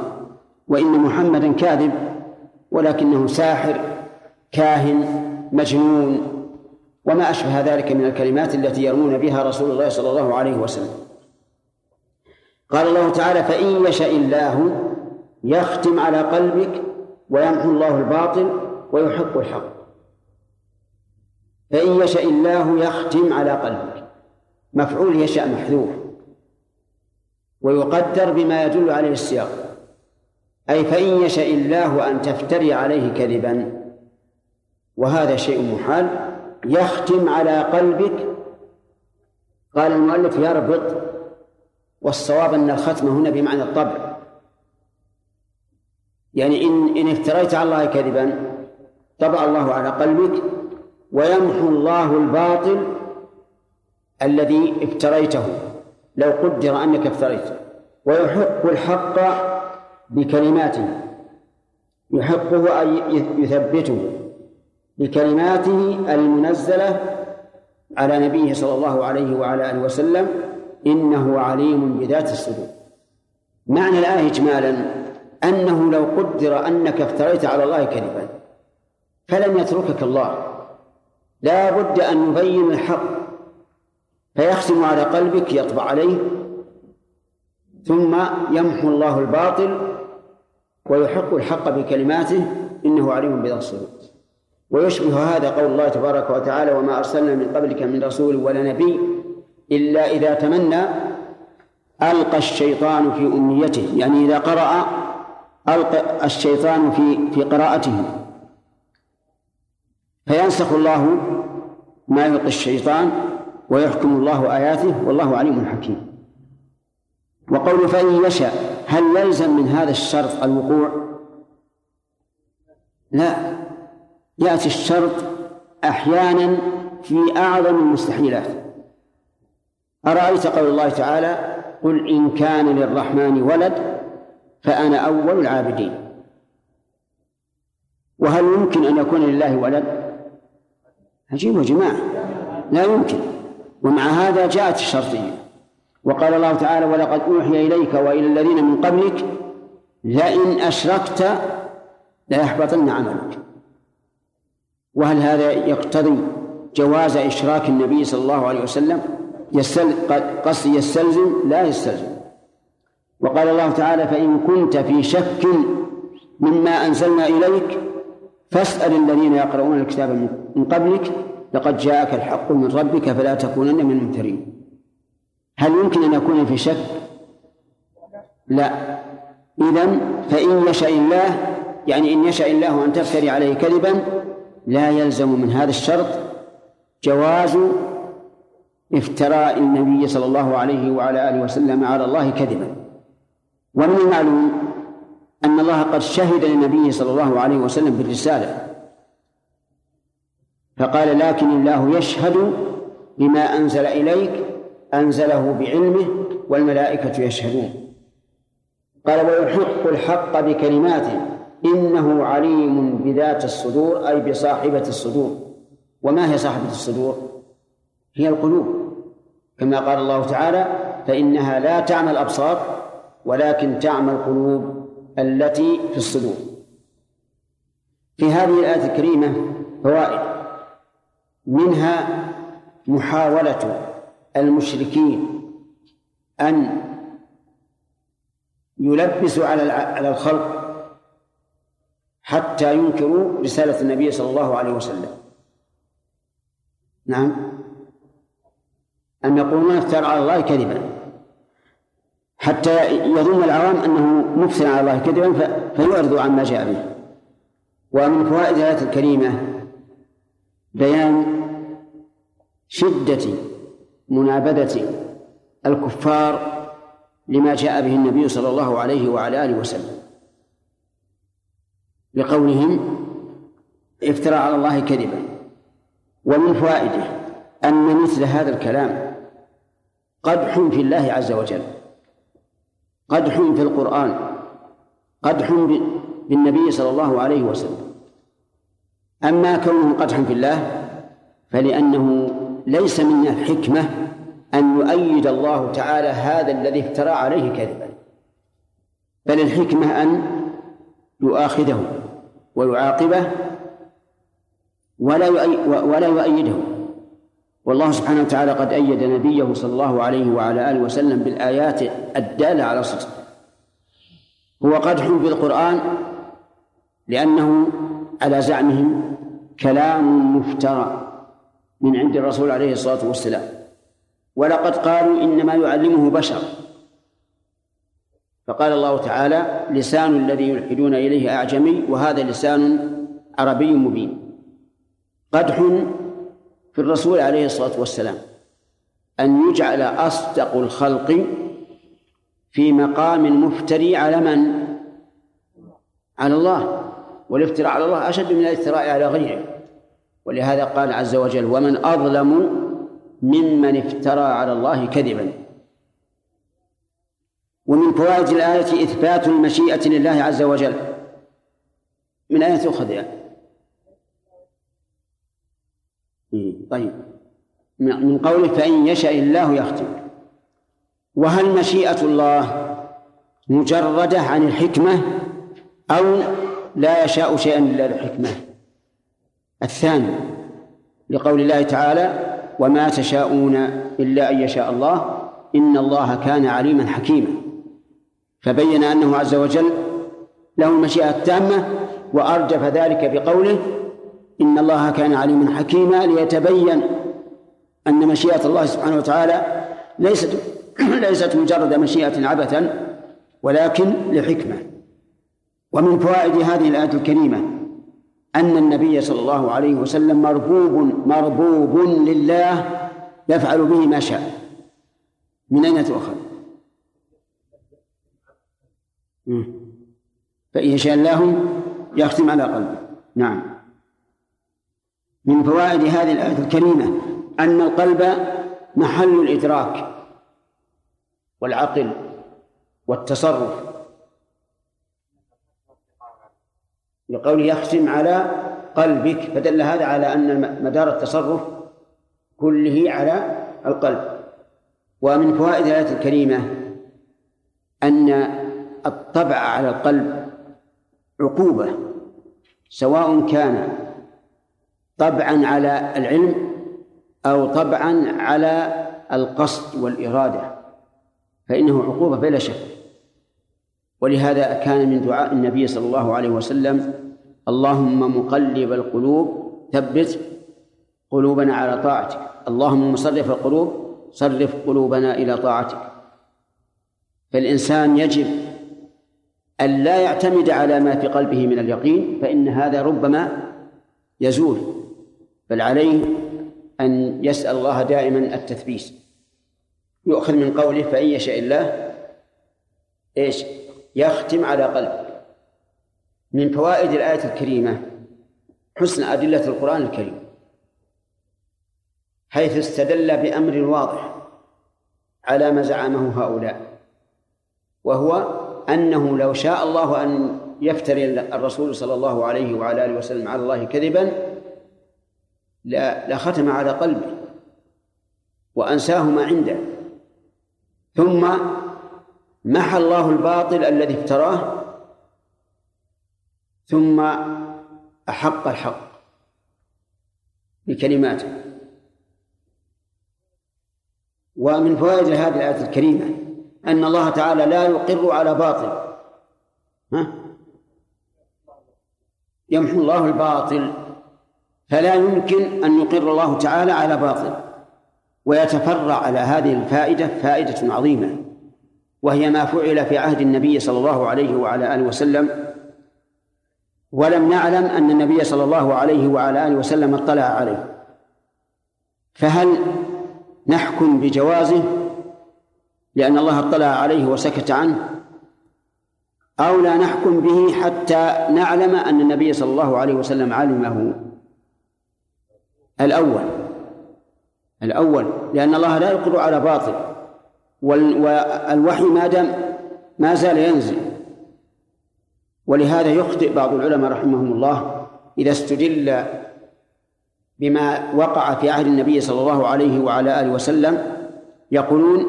وإن محمدا كاذب ولكنه ساحر كاهن مجنون وما أشبه ذلك من الكلمات التي يرمون بها رسول الله صلى الله عليه وسلم. قال الله تعالى فإن يشاء الله يختم على قلبك ويمحو الله الباطل ويحق الحق. فإن يشاء الله يختم على قلبك. مفعول يشاء محذوف. ويقدر بما يدل عليه السياق. أي فإن يشاء الله أن تفتري عليه كذبا. وهذا شيء محال. يختم على قلبك. قال المؤلف يربط. والصواب أن الختم هنا بمعنى الطبع. يعني إن إن افتريت على الله كذبا طبع الله على قلبك. ويمحو الله الباطل الذي افتريته. لو قدر أنك افتريت ويحق الحق بكلماته. يحقه أي يثبته بكلماته المنزلة على نبيه صلى الله عليه وعلى آله وسلم. إنه عليم بذات الصدور. معنى الآية إجمالا أنه لو قدر أنك افتريت على الله كذبا فلم يتركك الله. لا بد أن يبين الحق. فيختم على قلبك يطبع عليه. ثم يمحو الله الباطل ويحق الحق بكلماته إنه عليم بذات الصدور ويشبه هذا قول الله تبارك وتعالى وما أرسلنا من قبلك من رسول ولا نبي إلا إذا تمنى ألقى الشيطان في أمنيته. يعني إذا قرأ ألقى الشيطان في في قراءته. فينسخ الله ما يلقي الشيطان ويحكم الله آياته والله عليم حكيم وقول فإن يشاء هل يلزم من هذا الشرط الوقوع؟ لا يأتي الشرط أحيانا في أعظم المستحيلات أرأيت قول الله تعالى قل إن كان للرحمن ولد فأنا أول العابدين وهل يمكن أن يكون لله ولد؟ عجيب يا جماعة لا يمكن. ومع هذا جاءت الشرطية. وقال الله تعالى ولقد أوحي إليك وإلى الذين من قبلك لئن أشركت ليحبطن عملك. وهل هذا يقتضي جواز إشراك النبي صلى الله عليه وسلم؟ يستل... قصد يستلزم؟ لا يستلزم. وقال الله تعالى فإن كنت في شك مما أنزلنا إليك فاسأل الذين يقرؤون الكتاب من قبلك لقد جاءك الحق من ربك فلا تكونن من الممترين. هل يمكن أن يكون في شك؟ لا. إذا فإن يشاء الله يعني إن يشاء الله أن تفتري عليه كذبا لا يلزم من هذا الشرط جواز افتراء النبي صلى الله عليه وعلى آله وسلم على الله كذبا. ومن المعلوم أن الله قد شهد للنبي صلى الله عليه وسلم بالرسالة. فقال لكن الله يشهد بما أنزل إليك أنزله بعلمه والملائكة يشهدون. قال ويحق الحق بكلماته إنه عليم بذات الصدور أي بصاحبة الصدور. وما هي صاحبة الصدور؟ هي القلوب. كما قال الله تعالى فإنها لا تعمى الأبصار ولكن تعمى القلوب. التي في الصدور. في هذه الآية الكريمة فوائد. منها محاولة المشركين أن يلبسوا على على الخلق حتى ينكروا رسالة النبي صلى الله عليه وسلم. نعم. أن يقولون افترى على الله كذبا. حتى يظن العوام أنه مفتر على الله كذبا فيعرض عما جاء به. ومن فوائد الآية الكريمة بيان شدة منابذة الكفار لما جاء به النبي صلى الله عليه وعلى آله وسلم. لقولهم افترى على الله كذبا. ومن فوائده أن مثل هذا الكلام قدح في الله عز وجل. قدح في القرآن قدح بالنبي صلى الله عليه وسلم. أما كونه قدحا في الله فلأنه ليس من الحكمة أن يؤيد الله تعالى هذا الذي افترى عليه كذبا. بل الحكمة أن يؤاخذه ويعاقبه ولا ولا يؤيده. والله سبحانه وتعالى قد أيد نبيه صلى الله عليه وعلى آله وسلم بالآيات الدالة على صدقه هو قدح في القرآن لأنه على زعمهم كلام مفترى من عند الرسول عليه الصلاة والسلام. ولقد قالوا إنما يعلمه بشر. فقال الله تعالى لسان الذي يلحدون إليه أعجمي وهذا لسان عربي مبين. قدح في الرسول عليه الصلاة والسلام أن يجعل أصدق الخلق في مقام مفتري على من؟ على الله والافتراء على الله أشد من الافتراء على غيره ولهذا قال عز وجل ومن أظلم ممن افترى على الله كذبا ومن فوائد الآية إثبات المشيئة لله عز وجل من أين تؤخذ يعني؟ طيب. من قوله فإن يشاء الله يختم. وهل مشيئة الله مجردة عن الحكمة أو لا يشاء شيئا إلا الحكمة الثاني لقول الله تعالى وما تشاءون إلا أن يشاء الله إن الله كان عليما حكيما. فبين أنه عز وجل له المشيئة التامة وأرجف ذلك بقوله إن الله كان عليما حكيما ليتبين أن مشيئة الله سبحانه وتعالى ليست ليست مجرد مشيئة عبثا ولكن لحكمة. ومن فوائد هذه الآية الكريمة أن النبي صلى الله عليه وسلم مربوب مربوب لله يفعل به ما شاء. من أين تؤخذ؟ فإن يشاء الله يختم على قلبه. نعم. من فوائد هذه الآية الكريمة أن القلب محل الإدراك والعقل والتصرف. لقوله يختم على قلبك فدل هذا على أن مدار التصرف كله على القلب. ومن فوائد الآية الكريمة أن الطبع على القلب عقوبة سواء كان طبعا على العلم أو طبعا على القصد والإرادة فإنه عقوبة بلا شك. ولهذا كان من دعاء النبي صلى الله عليه وسلم اللهم مقلب القلوب ثبت قلوبنا على طاعتك. اللهم مصرف القلوب صرف قلوبنا إلى طاعتك. فالإنسان يجب أن لا يعتمد على ما في قلبه من اليقين فإن هذا ربما يزول. بل عليه أن يسأل الله دائما التثبيت. يؤخذ من قوله فإن يشاء الله إيش؟ يختم على قلبك من فوائد الآية الكريمة حسن أدلة القرآن الكريم. حيث استدل بأمر واضح على ما زعمه هؤلاء وهو أنه لو شاء الله أن يفتري الرسول صلى الله عليه وعلى آله وسلم على الله كذبا لختم على قلبه وأنساه ما عنده. ثم محى الله الباطل الذي افتراه ثم أحق الحق بكلماته. ومن فوائد هذه الآية الكريمة أن الله تعالى لا يقر على باطل. ها؟ يمحو الله الباطل فلا يمكن أن يقر الله تعالى على باطل ويتفرع على هذه الفائدة فائدة عظيمة وهي ما فعل في عهد النبي صلى الله عليه وعلى آله وسلم. ولم نعلم أن النبي صلى الله عليه وعلى آله وسلم اطلع عليه. فهل نحكم بجوازه لأن الله اطلع عليه وسكت عنه؟ أو لا نحكم به حتى نعلم أن النبي صلى الله عليه وسلم علمه؟ الأول. الأول لأن الله لا يقر على باطل. والوحي ما دام ما زال ينزل. ولهذا يخطئ بعض العلماء رحمهم الله إذا استدل بما وقع في عهد النبي صلى الله عليه وعلى آله وسلم يقولون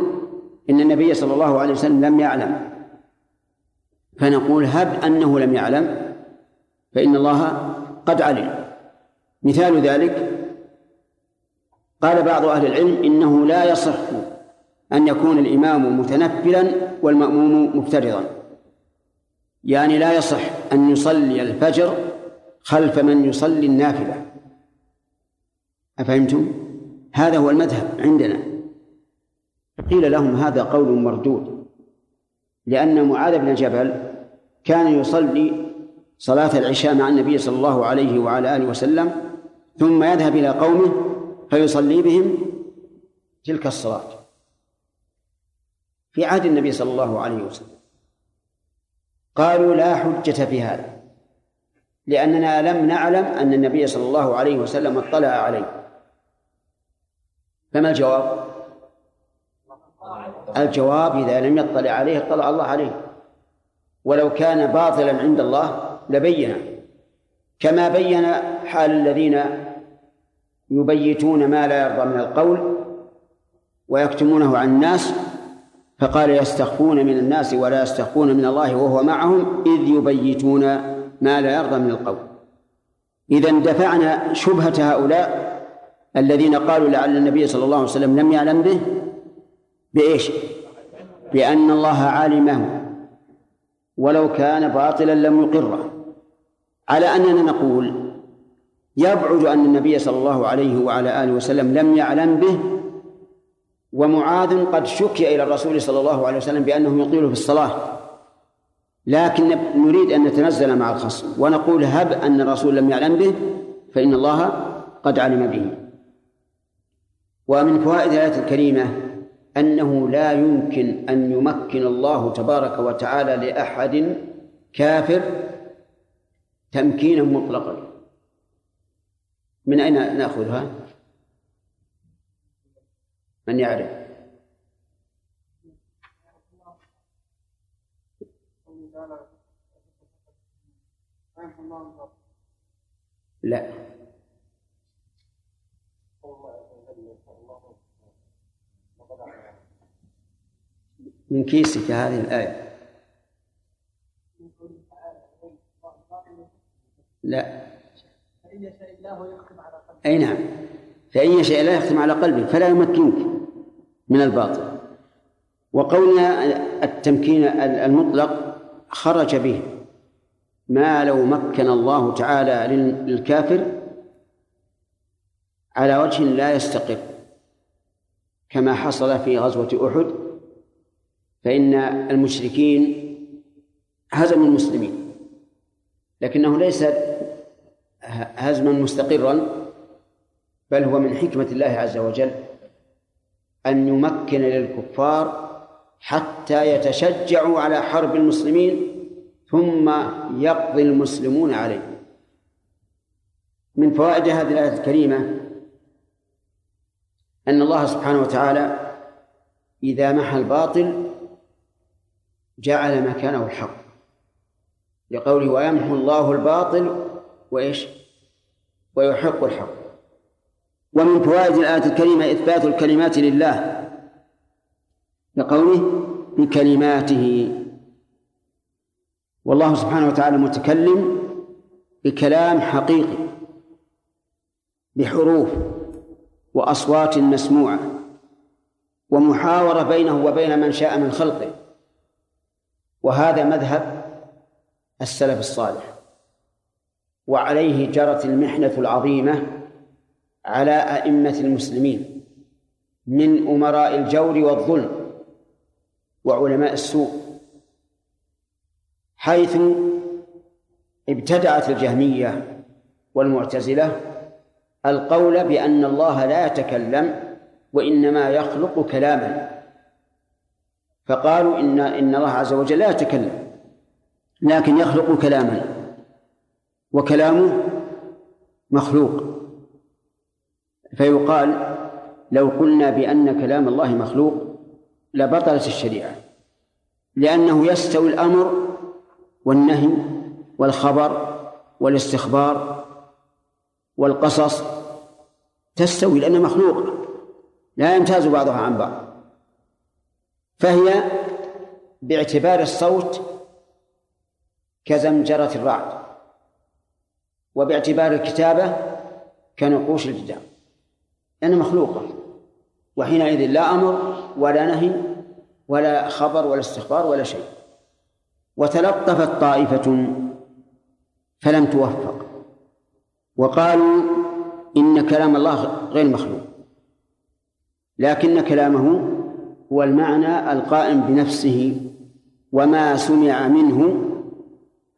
إن النبي صلى الله عليه وسلم لم يعلم. فنقول هب أنه لم يعلم فإن الله قد علم. مثال ذلك قال بعض أهل العلم إنه لا يصح أن يكون الإمام متنفلا والمأموم مفترضا يعني لا يصح أن يصلي الفجر خلف من يصلي النافلة. أفهمتم؟ هذا هو المذهب عندنا. قيل لهم هذا قول مردود لأن معاذ بن جبل كان يصلي صلاة العشاء مع النبي صلى الله عليه وعلى آله وسلم ثم يذهب إلى قومه فيصلي بهم تلك الصلاة في عهد النبي صلى الله عليه وسلم. قالوا لا حجة في هذا لأننا لم نعلم أن النبي صلى الله عليه وسلم اطلع عليه. فما الجواب؟ الجواب إذا لم يطلع عليه اطلع الله عليه. ولو كان باطلا عند الله لبينه كما بين حال الذين يبيتون ما لا يرضى من القول ويكتمونه عن الناس فقال يستخفون من الناس ولا يستخفون من الله وهو معهم إذ يبيتون ما لا يرضى من القول إذا دفعنا شبهة هؤلاء الذين قالوا لعل النبي صلى الله عليه وسلم لم يعلم به بإيش؟ بأن الله علمه ولو كان باطلا لم يقره على أننا نقول يبعد أن النبي صلى الله عليه وعلى آله وسلم لم يعلم به ومعاذ قد شكي إلى الرسول صلى الله عليه وسلم بأنه يطيل في الصلاة. لكن نريد أن نتنزل مع الخصم ونقول هب أن الرسول لم يعلم به فإن الله قد علم به. ومن فوائد الآية الكريمة أنه لا يمكن أن يمكن الله تبارك وتعالى لأحد كافر تمكينا مطلقا. من أين نأخذها؟ من يعرف؟ لا من كيسك هذه الآية لا أي نعم. فإن شيء لا يختم على قلبك فلا يمكنك من الباطل. وقولنا التمكين المطلق خرج به ما لو مكن الله تعالى للكافر على وجه لا يستقر. كما حصل في غزوة أحد فإن المشركين هزموا المسلمين لكنه ليس هزما مستقرا بل هو من حكمة الله عز وجل أن يمكن للكفار حتى يتشجعوا على حرب المسلمين ثم يقضي المسلمون عليه. من فوائد هذه الآية الكريمة أن الله سبحانه وتعالى إذا محى الباطل جعل مكانه الحق لقوله ويمحو الله الباطل وإيش؟ ويحق الحق. ومن فوائد الآية الكريمة إثبات الكلمات لله. لقوله بكلماته. والله سبحانه وتعالى متكلم بكلام حقيقي بحروف وأصوات مسموعة ومحاورة بينه وبين من شاء من خلقه. وهذا مذهب السلف الصالح. وعليه جرت المحنة العظيمة على أئمة المسلمين من أمراء الجور والظلم وعلماء السوء حيث ابتدعت الجهمية والمعتزلة القول بأن الله لا يتكلم وإنما يخلق كلاما فقالوا إن إن الله عز وجل لا يتكلم لكن يخلق كلاما. وكلامه مخلوق. فيقال لو قلنا بأن كلام الله مخلوق لبطلت الشريعة لأنه يستوي الأمر والنهي والخبر والاستخبار والقصص تستوي لأنها مخلوقة لا يمتاز بعضها عن بعض. فهي باعتبار الصوت كزمجرة الرعد. وباعتبار الكتابة كنقوش الجدار لأنها مخلوقة وحينئذ لا أمر ولا نهي ولا خبر ولا استخبار ولا شيء. وتلطفت طائفة فلم توفق. وقالوا إن كلام الله غير مخلوق. لكن كلامه هو المعنى القائم بنفسه وما سمع منه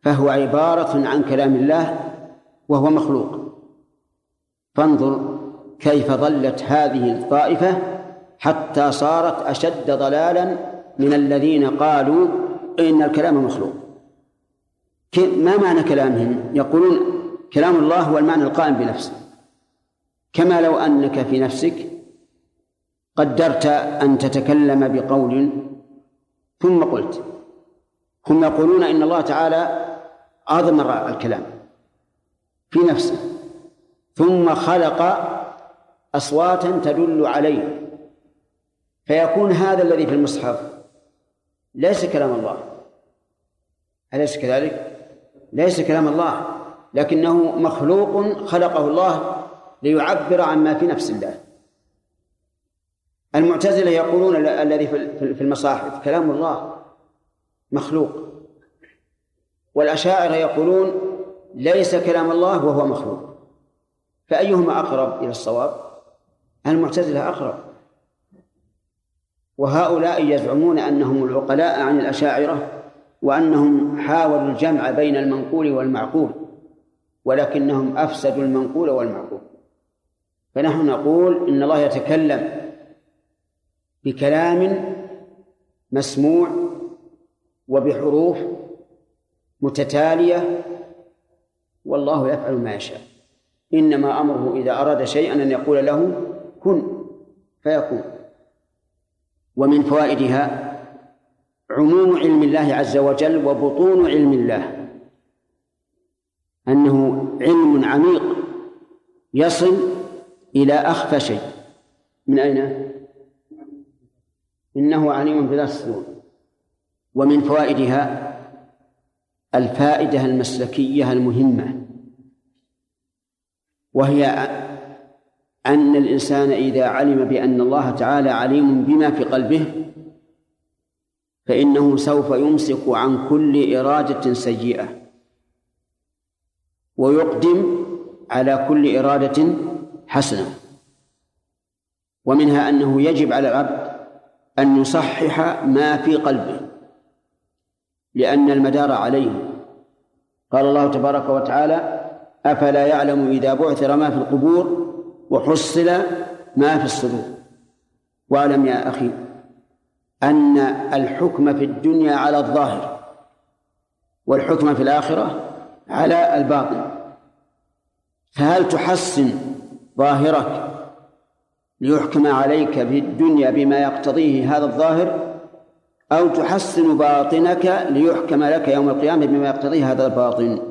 فهو عبارة عن كلام الله وهو مخلوق. فانظر كيف ظلت هذه الطائفة حتى صارت أشد ضلالا من الذين قالوا إن الكلام مخلوق. ما معنى كلامهم؟ يقولون كلام الله هو المعنى القائم بنفسه. كما لو أنك في نفسك قدرت أن تتكلم بقول ثم قلت. هم يقولون إن الله تعالى أضمر الكلام. في نفسه. ثم خلق أصواتا تدل عليه. فيكون هذا الذي في المصحف ليس كلام الله. أليس كذلك؟ ليس كلام الله. لكنه مخلوق خلقه الله ليعبر عما في نفس الله. المعتزلة يقولون الذي في المصاحف كلام الله مخلوق. والأشاعرة يقولون ليس كلام الله وهو مخلوق. فأيهما أقرب إلى الصواب؟ المعتزلة أقرب. وهؤلاء يزعمون أنهم العقلاء عن الأشاعرة وأنهم حاولوا الجمع بين المنقول والمعقول ولكنهم أفسدوا المنقول والمعقول. فنحن نقول إن الله يتكلم بكلام مسموع وبحروف متتالية والله يفعل ما يشاء. إنما أمره إذا أراد شيئا أن يقول له كن فيكون. ومن فوائدها عموم علم الله عز وجل وبطون علم الله. أنه علم عميق يصل إلى أخفى شيء. من أين؟ إنه عليم بذات الصدور ومن فوائدها الفائدة المسلكية المهمة. وهي أن الإنسان إذا علم بأن الله تعالى عليم بما في قلبه فإنه سوف يمسك عن كل إرادة سيئة ويقدم على كل إرادة حسنة ومنها أنه يجب على العبد أن يصحح ما في قلبه لأن المدار عليه. قال الله تبارك وتعالى أفلا يعلم إذا بعثر ما في القبور وحصل ما في الصدور؟ وأعلم يا أخي أن الحكم في الدنيا على الظاهر والحكم في الآخرة على الباطن. فهل تحسن ظاهرك ليحكم عليك في الدنيا بما يقتضيه هذا الظاهر أو تحسن باطنك ليحكم لك يوم القيامة بما يقتضيه هذا الباطن؟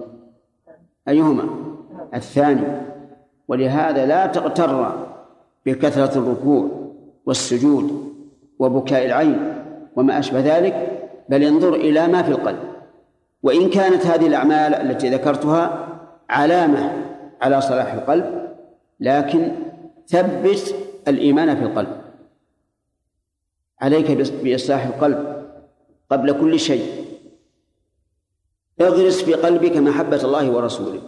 أيهما؟ الثاني. ولهذا لا تغتر بكثرة الركوع والسجود وبكاء العين وما أشبه ذلك بل انظر إلى ما في القلب. وإن كانت هذه الأعمال التي ذكرتها علامة على صلاح القلب لكن ثبت الإيمان في القلب. عليك بإصلاح القلب قبل كل شيء. اغرس في قلبك محبة الله ورسوله.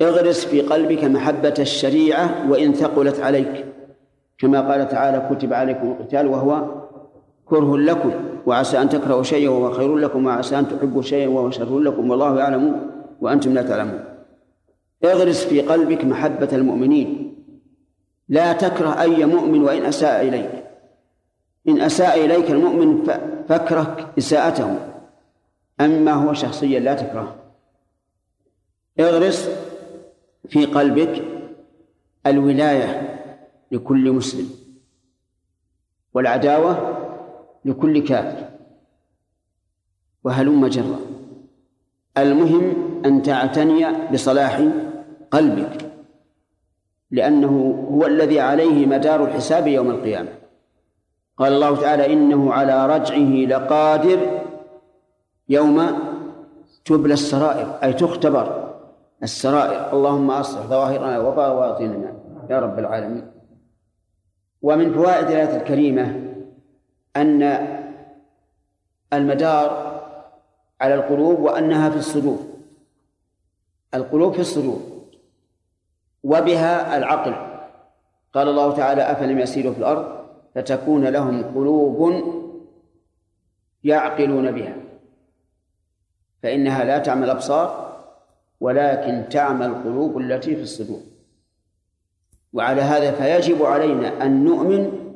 اغرس في قلبك محبة الشريعة وإن ثقلت عليك. كما قال تعالى كتب عليكم القتال وهو كره لكم وعسى أن تكرهوا شيئا وهو خير لكم وعسى أن تحبوا شيئا وهو شر لكم والله يعلم وأنتم لا تعلمون. اغرس في قلبك محبة المؤمنين. لا تكره أي مؤمن وإن أساء إليك. إن أساء إليك المؤمن فاكره إساءته. أما هو شخصيا لا تكرهه اغرس في قلبك الولاية لكل مسلم والعداوة لكل كافر. وهلم جرا. المهم أن تعتني بصلاح قلبك لأنه هو الذي عليه مدار الحساب يوم القيامة. قال الله تعالى إنه على رجعه لقادر يوم تبلى السرائر أي تختبر السرائر. اللهم أصلح ظواهرنا وبواطننا يا رب العالمين. ومن فوائد الآية الكريمة أن المدار على القلوب وأنها في الصدور. القلوب في الصدور وبها العقل. قال الله تعالى أفلم يسيروا في الأرض فتكون لهم قلوب يعقلون بها. فإنها لا تعمى الأبصار ولكن تعمى القلوب التي في الصدور. وعلى هذا فيجب علينا أن نؤمن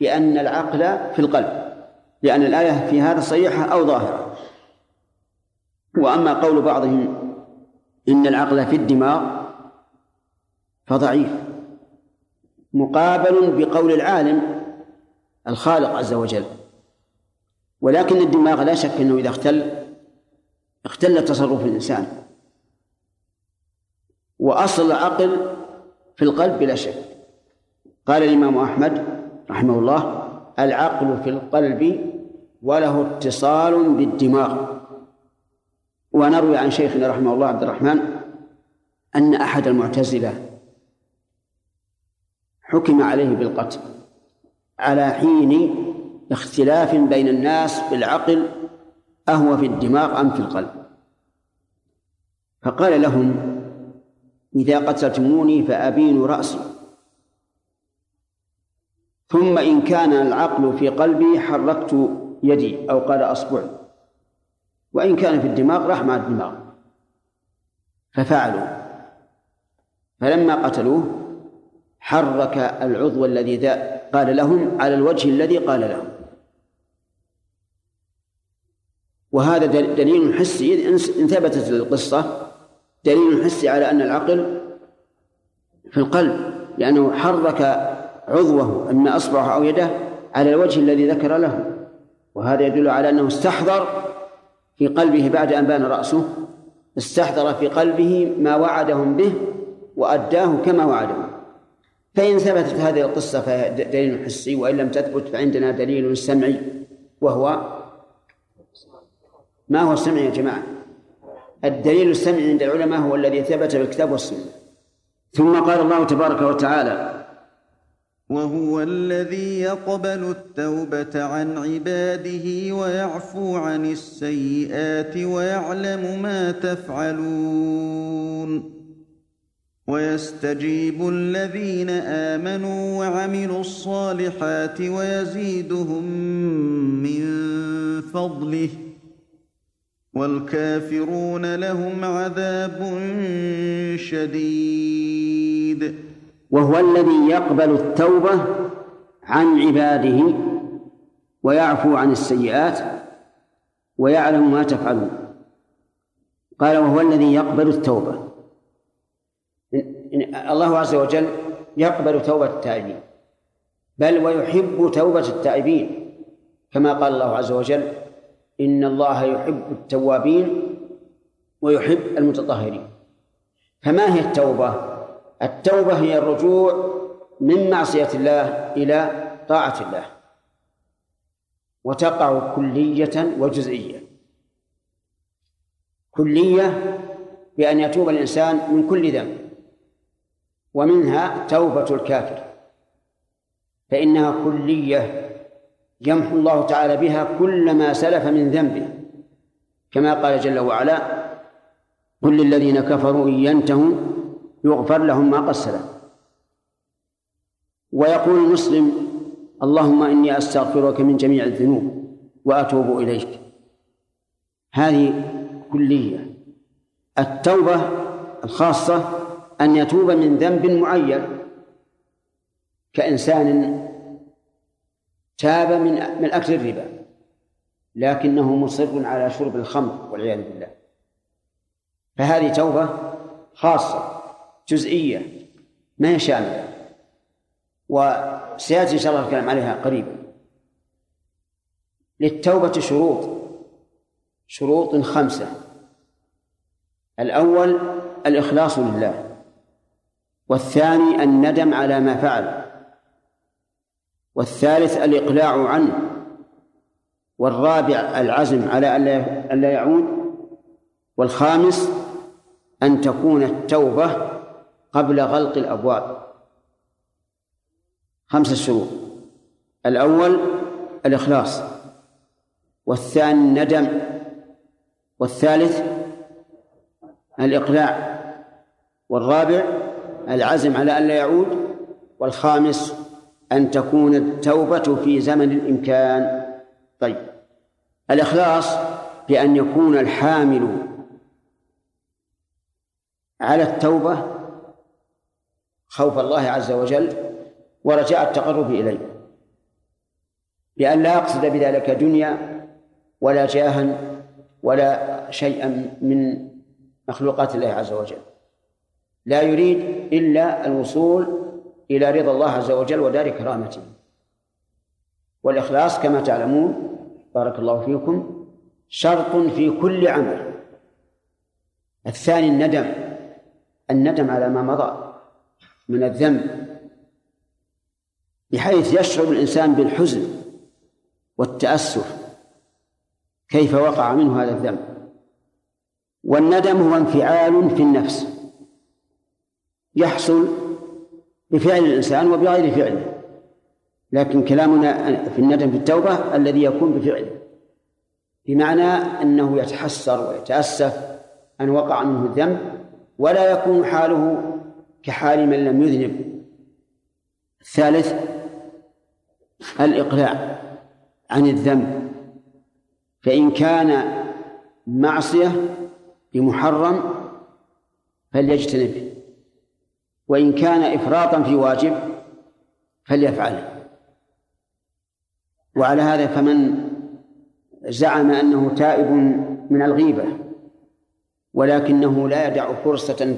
بأن العقل في القلب لأن الآية في هذا صحيحة أو ظاهرة. وأما قول بعضهم إن العقل في الدماغ فضعيف مقابل بقول العالم الخالق عز وجل. ولكن الدماغ لا شك أنه إذا اختل اختل تصرف الإنسان. وأصل العقل في القلب بلا شك. قال الإمام أحمد رحمه الله العقل في القلب وله اتصال بالدماغ. ونروي عن شيخنا رحمه الله عبد الرحمن أن أحد المعتزلة حكم عليه بالقتل على حين اختلاف بين الناس في العقل أهو في الدماغ أم في القلب. فقال لهم إذا قتلتموني فأبين رأسي. ثم إن كان العقل في قلبي حركت يدي أو قال أصبعي. وإن كان في الدماغ راح مع الدماغ. ففعلوا. فلما قتلوه حرك العضو الذي قال لهم على الوجه الذي قال لهم. وهذا دليل حسي. إن ثبتت القصة دليل حسي على أن العقل في القلب لأنه حرك عضوه إما أصبعه أو يده على الوجه الذي ذكر له. وهذا يدل على أنه استحضر في قلبه بعد أن بان رأسه. استحضر في قلبه ما وعدهم به وأداه كما وعدهم فإن ثبتت هذه القصة فهي دليل حسي وإن لم تثبت فعندنا دليل سمعي وهو ما هو السمع يا جماعة؟ الدليل السمعي عند العلماء هو الذي ثبت بالكتاب والسنة. ثم قال الله تبارك وتعالى وهو الذي يقبل التوبة عن عباده ويعفو عن السيئات ويعلم ما تفعلون. ويستجيب الذين آمنوا وعملوا الصالحات ويزيدهم من فضله. والكافرون لهم عذاب شديد. وهو الذي يقبل التوبة عن عباده ويعفو عن السيئات ويعلم ما تفعلون. قال وهو الذي يقبل التوبة. الله عز وجل يقبل توبة التائبين بل ويحب توبة التائبين كما قال الله عز وجل إن الله يحب التوابين ويحب المتطهرين. فما هي التوبة؟ التوبة هي الرجوع من معصية الله إلى طاعة الله. وتقع كلية وجزئية. كلية بأن يتوب الإنسان من كل ذنب ومنها توبة الكافر. فإنها كلية يمحو الله تعالى بها كل ما سلف من ذنبه. كما قال جل وعلا قل للذين كفروا إن ينتهوا يغفر لهم ما قد سلف. ويقول المسلم اللهم إني أستغفرك من جميع الذنوب وأتوب إليك. هذه كلية. التوبة الخاصة أن يتوب من ذنب معين كإنسان تاب من من أكل الربا لكنه مصر على شرب الخمر والعياذ بالله. فهذه توبة خاصة جزئية ما هي شاملة؟ وسيأتي إن شاء الله الكلام عليها قريبا. للتوبة شروط شروط خمسة. الأول الإخلاص لله والثاني الندم على ما فعل. والثالث الإقلاع عنه والرابع العزم على ألا يعود والخامس أن تكون التوبة قبل غلق الأبواب. خمسة شروط. الأول الإخلاص والثاني الندم والثالث الإقلاع والرابع العزم على ألا يعود والخامس أن تكون التوبة في زمن الإمكان. طيب. الإخلاص بأن يكون الحامل على التوبة خوف الله عز وجل ورجاء التقرب إليه. بأن لا يقصد بذلك دنيا ولا جاها ولا شيئا من مخلوقات الله عز وجل. لا يريد إلا الوصول إلى رضا الله عز وجل ودار كرامته. والإخلاص كما تعلمون بارك الله فيكم شرط في كل عمل. الثاني الندم الندم على ما مضى من الذنب. بحيث يشعر الإنسان بالحزن والتأسف كيف وقع منه هذا الذنب. والندم هو انفعال في النفس. يحصل بفعل الإنسان وبغير فعله. لكن كلامنا في الندم في التوبة الذي يكون بفعله. بمعنى أنه يتحسر ويتأسف أن وقع منه الذنب ولا يكون حاله كحال من لم يذنب. الثالث الإقلاع عن الذنب. فإن كان معصية بمحرم فليجتنبه. وإن كان إفراطا في واجب فليفعله وعلى هذا فمن زعم أنه تائب من الغيبة ولكنه لا يدع فرصة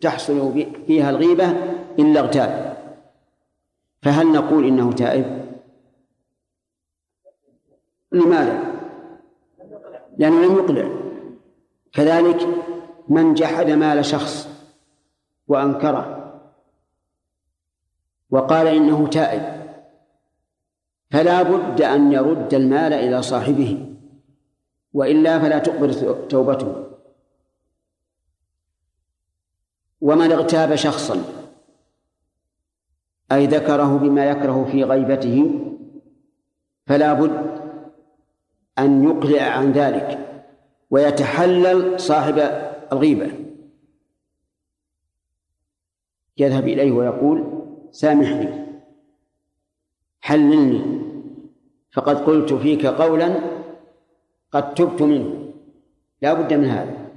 تحصل فيها الغيبة إلا اغتاب فهل نقول إنه تائب؟ لماذا؟ لأنه لم يقلع كذلك من جحد مال شخص وأنكره وقال إنه تائب. فلا بد أن يرد المال إلى صاحبه وإلا فلا تقبل توبته. ومن اغتاب شخصا أي ذكره بما يكره في غيبته فلا بد أن يقلع عن ذلك ويتحلل صاحب الغيبة. يذهب إليه ويقول سامحني. حللني. فقد قلت فيك قولا قد تبت منه. لا بد من هذا.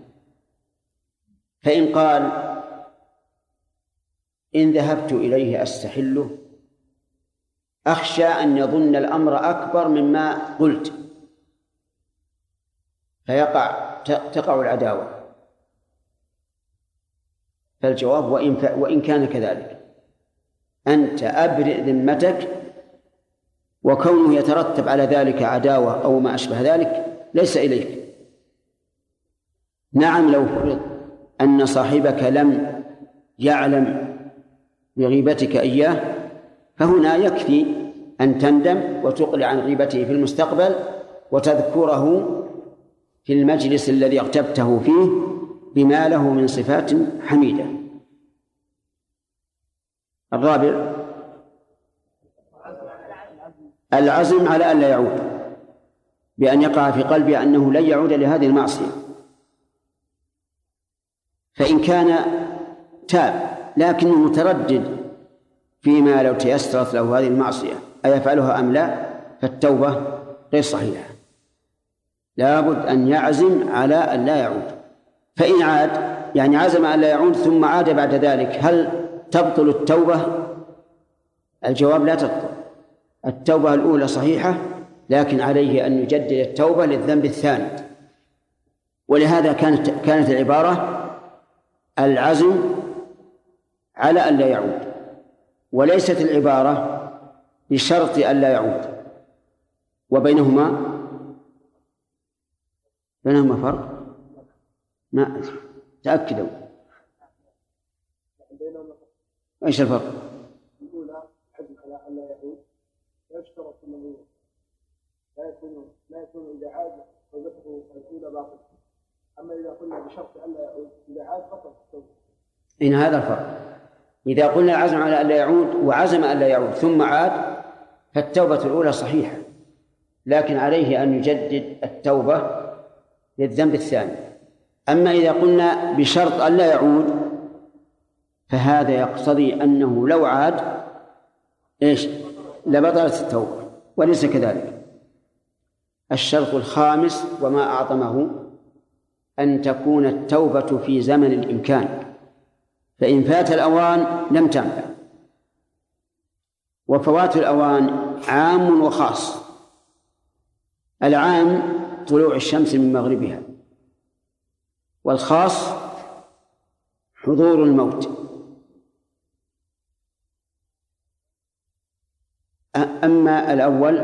فإن قال إن ذهبت إليه أستحله أخشى أن يظن الأمر أكبر مما قلت. فيقع تقع العداوة. فالجواب وإن وإن كان كذلك. أنت أبرئ ذمتك وكونه يترتب على ذلك عداوة أو ما أشبه ذلك ليس إليك. نعم لو فرض أن صاحبك لم يعلم بغيبتك إياه فهنا يكفي أن تندم وتقلع عن غيبته في المستقبل وتذكره في المجلس الذي اغتبته فيه بما له من صفات حميدة. الرابع. العزم على ألا يعود. بأن يقع في قلبه أنه لن يعود لهذه المعصية. فإن كان تاب لكنه متردد فيما لو تيسرت له هذه المعصية أيفعلها أم لا؟ فالتوبة غير صحيحة. لابد أن يعزم على أن لا يعود. فإن عاد يعني عزم أن لا يعود ثم عاد بعد ذلك هل تبطل التوبة؟ الجواب لا تبطل. التوبة الأولى صحيحة لكن عليه أن يجدد التوبة للذنب الثاني. ولهذا كانت كانت العبارة العزم على أن لا يعود وليست العبارة بشرط أن لا يعود. وبينهما؟ بينهما فرق؟ ما تأكدوا. إيش الفرق؟ الأولى حزم على أن لا يعود ويشترط أنه لا يكون لا يكون إذا عاد توبته الأولى باطلة أما إذا قلنا بشرط أن لا يعود إذا عاد بطلت التوبة إن هذا الفرق. إذا قلنا العزم على أن لا يعود وعزم أن لا يعود ثم عاد فالتوبة الأولى صحيحة. لكن عليه أن يجدد التوبة للذنب الثاني. أما إذا قلنا بشرط أن لا يعود فهذا يقتضي أنه لو عاد إيش؟ لبطلت التوبة وليس كذلك. الشرط الخامس وما أعظمه أن تكون التوبة في زمن الإمكان فإن فات الأوان لم تنفع. وفوات الأوان عام وخاص. العام طلوع الشمس من مغربها والخاص حضور الموت. أما الأول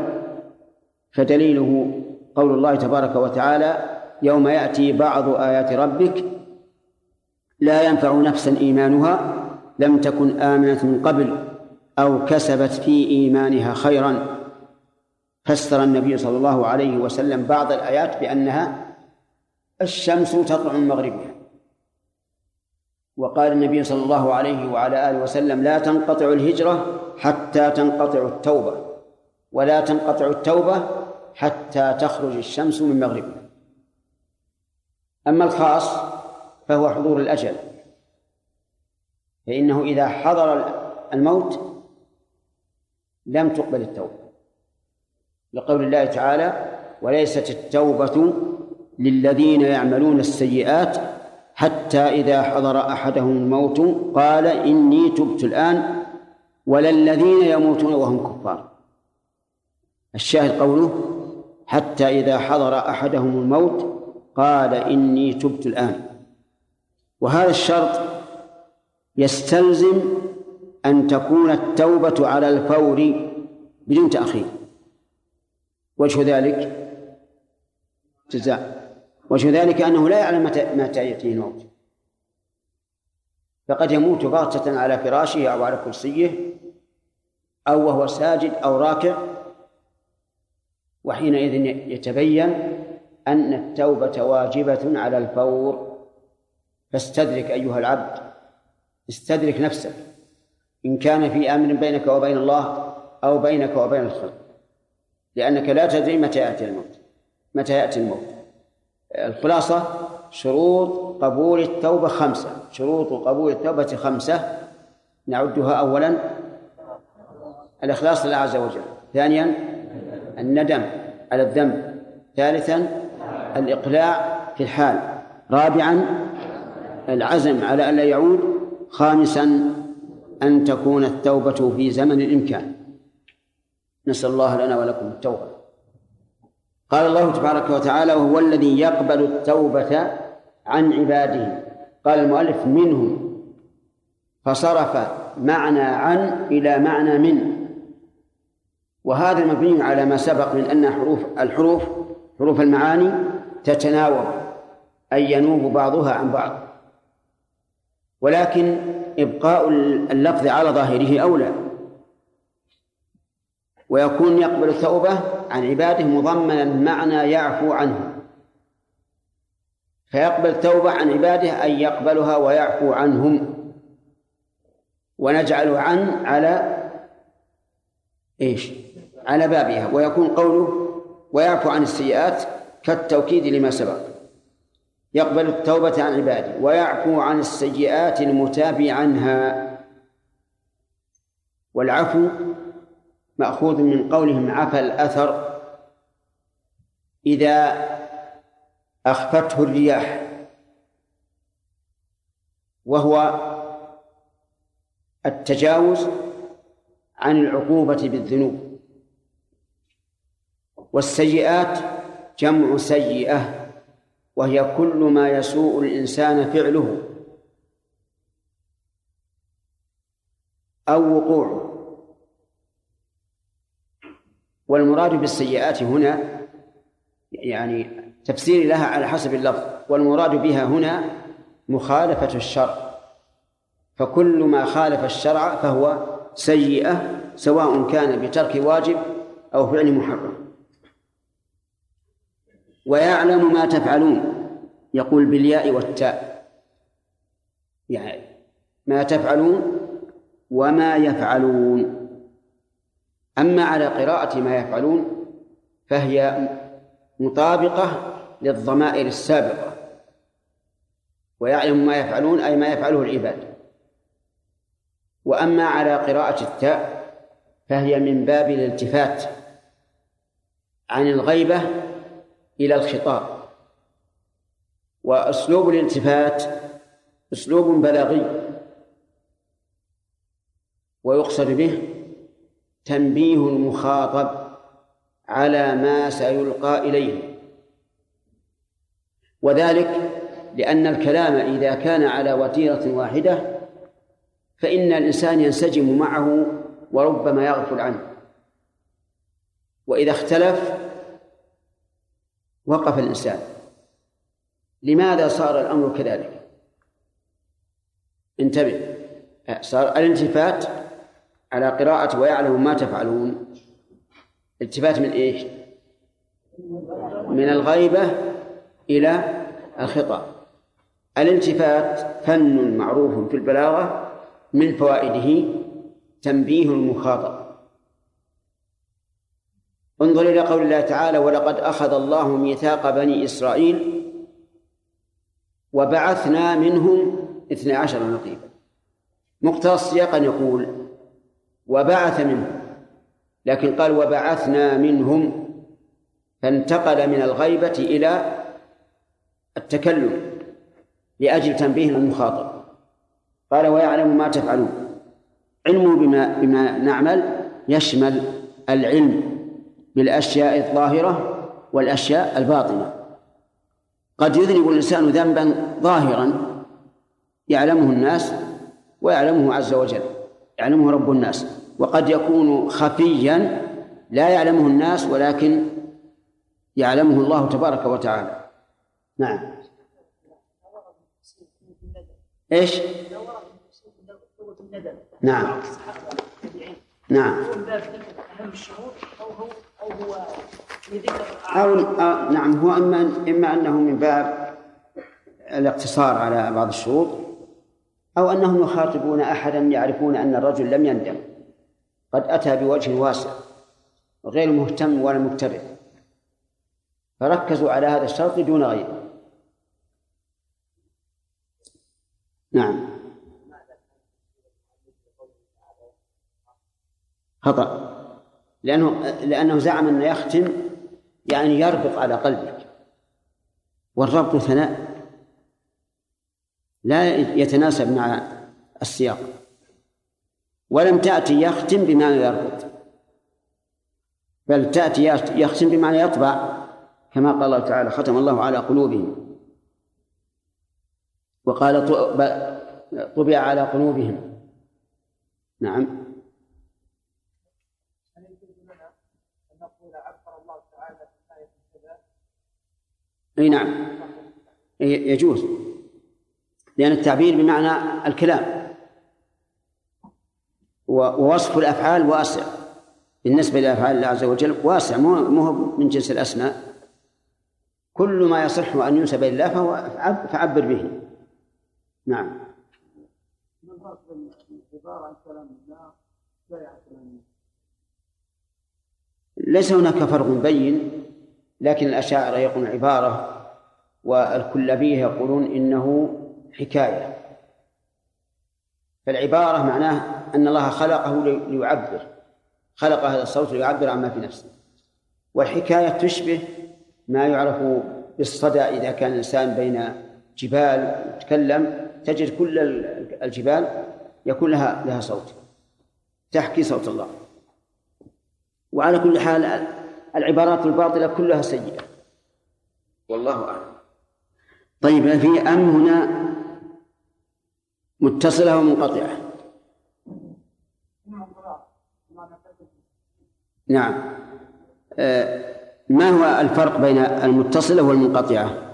فدليله قول الله تبارك وتعالى يوم يأتي بعض آيات ربك لا ينفع نفسا إيمانها لم تكن آمنت من قبل أو كسبت في إيمانها خيرا. فسر النبي صلى الله عليه وسلم بعض الآيات بأنها الشمس تطلع من مغربها. وقال النبي صلى الله عليه وعلى آله وسلم لا تنقطع الهجرة حتى تنقطع التوبة ولا تنقطع التوبة حتى تخرج الشمس من مغربها. أما الخاص فهو حضور الأجل فإنه إذا حضر الموت لم تقبل التوبة. لقول الله تعالى وليست التوبة للذين يعملون السيئات حتى إذا حضر أحدهم الموت قال إني تبت الآن ولا الذين يموتون وهم كفار. الشاهد قوله حتى إذا حضر أحدهم الموت قال إني تبت الآن. وهذا الشرط يستلزم أن تكون التوبة على الفور بدون تأخير. وجه ذلك جزاء. وجه ذلك أنه لا يعلم متى متى يأتيه الموت. فقد يموت بغتة على فراشه أو على كرسيه أو وهو ساجد أو راكع وحينئذ يتبين أن التوبة واجبة على الفور. فاستدرك أيها العبد استدرك نفسك إن كان في أمر بينك وبين الله أو بينك وبين الخلق لأنك لا تدري متى يأتي الموت متى يأتي الموت. الخلاصة شروط قبول التوبة خمسة. شروط قبول التوبة خمسة. نعدها أولا الإخلاص لله عز وجل. ثانيا الندم على الذنب. ثالثا الإقلاع في الحال. رابعا العزم على ألا يعود. خامسا أن تكون التوبة في زمن الإمكان. نسأل الله لنا ولكم التوبة. قال الله تبارك وتعالى وهو الذي يقبل التوبة عن عباده. قال المؤلف منهم فصرف معنى عن إلى معنى من. وهذا مبني على ما سبق من أن حروف الحروف حروف المعاني تتناوب أي ينوب بعضها عن بعض. ولكن إبقاء اللفظ على ظاهره أولى. ويكون يقبل التوبة عن عباده مضمنا معنى يعفو عنه. فيقبل التوبة عن عباده أن يقبلها ويعفو عنهم. ونجعل عن على إيش؟ على بابها. ويكون قوله ويعفو عن السيئات كالتوكيد لما سبق. يقبل التوبة عن عباده ويعفو عن السيئات المتاب عنها. والعفو مأخوذ من قولهم عفى الأثر إذا أخفته الرياح وهو التجاوز عن العقوبة بالذنوب والسيئات جمع سيئة وهي كل ما يسوء الإنسان فعله أو وقوعه. والمراد بالسيئات هنا يعني تفسير لها على حسب اللفظ والمراد بها هنا مخالفة الشرع. فكل ما خالف الشرع فهو سيئة سواء كان بترك واجب أو فعل محرم. ويعلم ما تفعلون يقول بالياء والتاء. يعني ما تفعلون وما يفعلون. أما على قراءة ما يفعلون فهي مطابقة للضمائر السابقة. ويعلم ما يفعلون أي ما يفعله العباد. وأما على قراءة التاء فهي من باب الالتفات عن الغيبة إلى الخطاب. وأسلوب الالتفات أسلوب بلاغي. ويقصد به تنبيه المخاطب على ما سيلقى إليه. وذلك لأن الكلام إذا كان على وتيرة واحدة فإن الإنسان ينسجم معه وربما يغفل عنه. وإذا اختلف وقف الإنسان. لماذا صار الأمر كذلك؟ انتبه صار الالتفات على قراءة ويعلم ما تفعلون. التفات من إيش؟ من الغيبة إلى الخطاب الالتفات فن معروف في البلاغة من فوائده تنبيه المخاطب. انظر إلى قول الله تعالى ولقد أخذ الله ميثاق بني إسرائيل وبعثنا منهم اثني عشر نقيبا. مقتضى أن يقول وبعث منهم. لكن قال وبعثنا منهم فانتقل من الغيبة إلى التكلم لأجل تنبيه المخاطب قال ويعلم ما تفعلون. علمه بما بما نعمل يشمل العلم بالأشياء الظاهرة والأشياء الباطنة. قد يذنب الإنسان ذنبا ظاهرا يعلمه الناس ويعلمه عز وجل. يعلمه رب الناس. وقد يكون خفيا لا يعلمه الناس ولكن يعلمه الله تبارك وتعالى. نعم. إيش؟ نعم. نعم. أو أو آه نعم. هو إما إما أنه من باب الاقتصار على بعض الشروط. أو أنهم يخاطبون أحدا يعرفون أن الرجل لم يندم. قد أتى بوجه واسع غير مهتم ولا مكتبه فركزوا على هذا الشرط دون غيره. نعم. خطأ. لأنه لأنه زعم أنه يختم يعني يربط على قلبك. والربط ثناء. لا يتناسب مع السياق. ولم تأتي يختم بمعنى يربط. بل تأتي يختم بمعنى يطبع. كما قال الله تعالى ختم الله على قلوبهم. وقال طبع على قلوبهم. نعم. أي نعم. يجوز. لأن التعبير بمعنى الكلام. ووصف الأفعال واسع. بالنسبة لأفعال الله عز وجل واسع مو من جنس الأسماء. كل ما يصح أن ينسب لله فهو فعبر به. نعم. ليس هناك فرق بين لكن الأشاعرة يقولون عبارة والكلابية يقولون إنه حكاية. فالعبارة معناه أن الله خلقه ليعبر. خلق هذا الصوت ليعبر عما في نفسه. والحكاية تشبه ما يعرف بالصدى إذا كان الإنسان بين جبال يتكلم. تجد كل الجبال يكون لها لها صوت. تحكي صوت الله. وعلى كل حال العبارات الباطلة كلها سيئة. والله أعلم. طيب في أم هنا متصلة ومنقطعة. نعم. آه، ما هو الفرق بين المتصلة والمنقطعة؟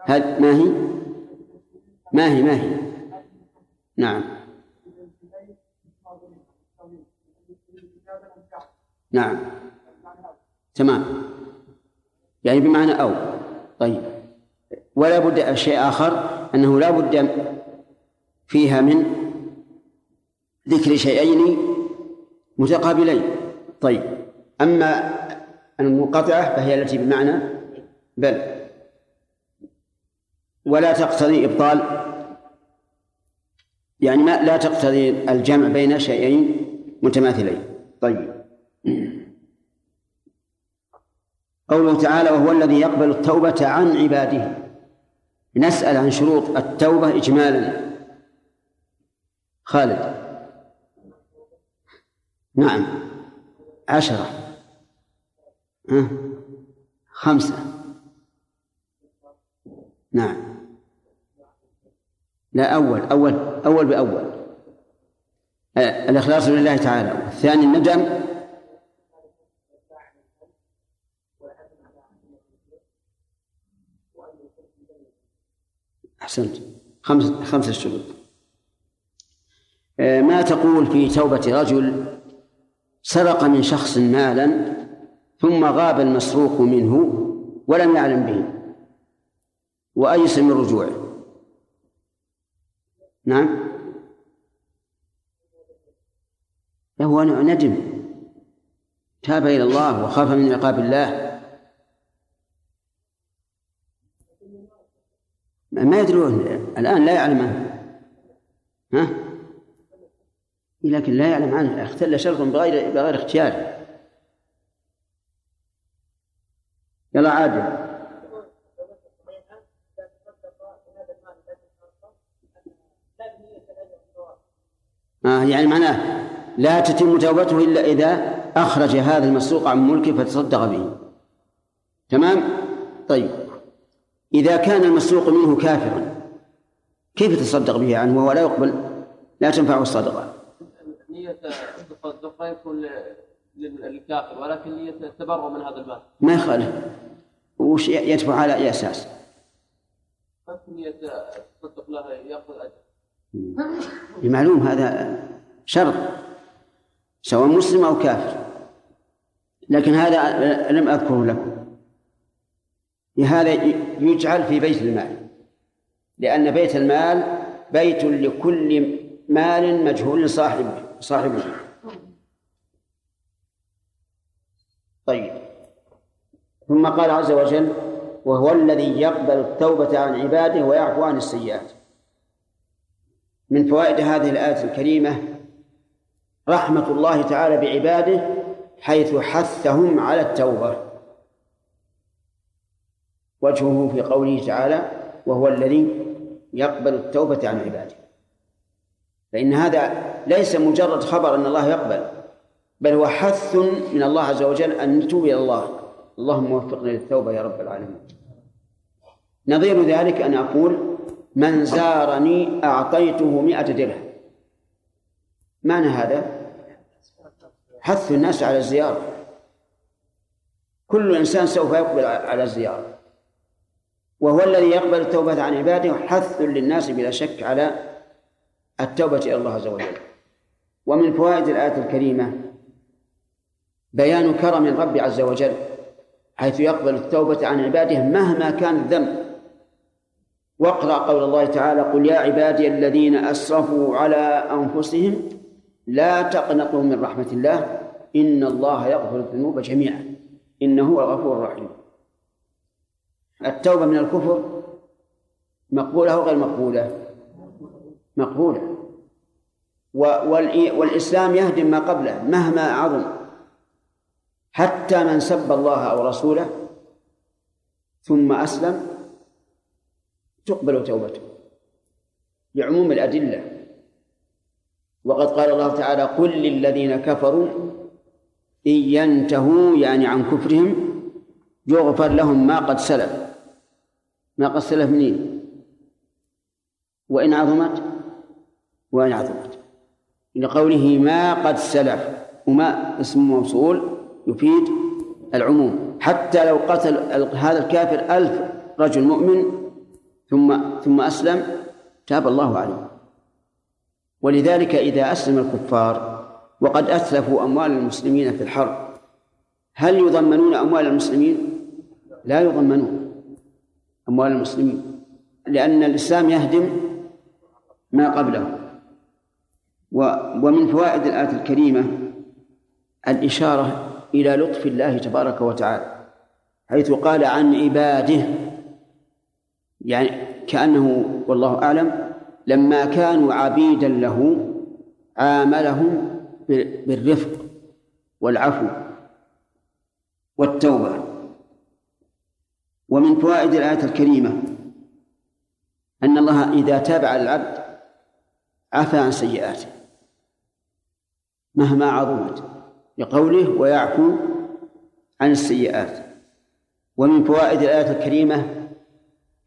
هل ما هي؟ ما هي ما هي. نعم. نعم. تمام. يعني بمعنى أو. طيب. ولا بد شيء آخر أنه لا بد فيها من ذكر شيئين متقابلين. طيب أما المنقطعة فهي التي بمعنى بل. ولا تقتضي إبطال يعني ما لا تقتضي الجمع بين شيئين متماثلين. طيب. قوله تعالى وهو الذي يقبل التوبة عن عباده. نسأل عن شروط التوبة إجمالا. خالد. نعم. عشرة. خمسة. نعم. لا أول أول أول بأول. الإخلاص لله تعالى. والثاني الندم. أحسنت. خمس خمسة شروط. آه، ما تقول في توبة رجل سرق من شخص مالا ثم غاب المسروق منه ولم يعلم به. وأيس من رجوعه؟ نعم. له ندم تاب إلى الله وخاف من عقاب الله. ما يدرون الآن لا يعلم عنه. ها؟ لكن لا يعلم عنه. اختل شر بغير بغير اختيار. يلا عادل آه يعني معناه لا تتم توبته إلا إذا أخرج هذا المسروق عن ملكه فتصدق به. تمام؟ طيب. إذا كان المسروق منه كافرا كيف يتصدق به عنه وهو لا يقبل؟ لا تنفعه الصدقة. نية الصدقة يكون للكافر ولكن نية التبرع من هذا المال. ما يخالف. وش يدفع على أي أساس؟ نية التصدق له يأخذ أجر. بمعلوم هذا شرط سواء مسلم أو كافر. لكن هذا لم أذكره لكم. لهذا يجعل في بيت المال. لأن بيت المال بيت لكل مال مجهول صاحبه صاحبه طيب. ثم قال عز وجل وهو الذي يقبل التوبة عن عباده ويعفو عن السيئات. من فوائد هذه الآية الكريمة رحمة الله تعالى بعباده حيث حثهم على التوبة. وجهه في قوله تعالى وهو الذي يقبل التوبة عن عباده. فإن هذا ليس مجرد خبر أن الله يقبل بل هو حث من الله عز وجل أن نتوب إلى الله. اللهم وفقنا للتوبة يا رب العالمين. نظير ذلك أن أقول من زارني أعطيته مئة درهم. معنى هذا؟ حث الناس على الزيارة. كل إنسان سوف يقبل على الزيارة. وهو الذي يقبل التوبة عن عباده حث للناس بلا شك على التوبة إلى الله عز وجل. ومن فوائد الآية الكريمة بيان كرم الرب عز وجل حيث يقبل التوبة عن عباده مهما كان الذنب. واقرأ قول الله تعالى قل يا عبادي الذين أسرفوا على أنفسهم لا تقنطوا من رحمة الله إن الله يغفر الذنوب جميعا إنه هو الغفور الرحيم. التوبة من الكفر مقبولة أو غير مقبولة؟ مقبولة. والإسلام يهدم ما قبله مهما عظم. حتى من سب الله أو رسوله ثم أسلم تقبل توبته. لعموم الأدلة. وقد قال الله تعالى قل للذين كفروا إن ينتهوا يعني عن كفرهم يغفر لهم ما قد سلف. ما قد سلف منين؟ وإن عظمت وإن عظمت. لقوله ما قد سلف وما اسم موصول يفيد العموم. حتى لو قتل هذا الكافر ألف رجل مؤمن ثم ثم أسلم تاب الله عليه. ولذلك إذا أسلم الكفار وقد أتلفوا أموال المسلمين في الحرب هل يضمنون أموال المسلمين؟ لا يضمنون. أموال المسلمين لأن الإسلام يهدم ما قبله. ومن فوائد الآية الكريمة الإشارة إلى لطف الله تبارك وتعالى حيث قال عن عباده يعني كأنه والله أعلم لما كانوا عبيدا له عاملهم بالرفق والعفو والتوبة. ومن فوائد الآية الكريمة أن الله إذا تاب على العبد عفى عن سيئاته مهما عظمت لقوله ويعفو عن السيئات. ومن فوائد الآية الكريمة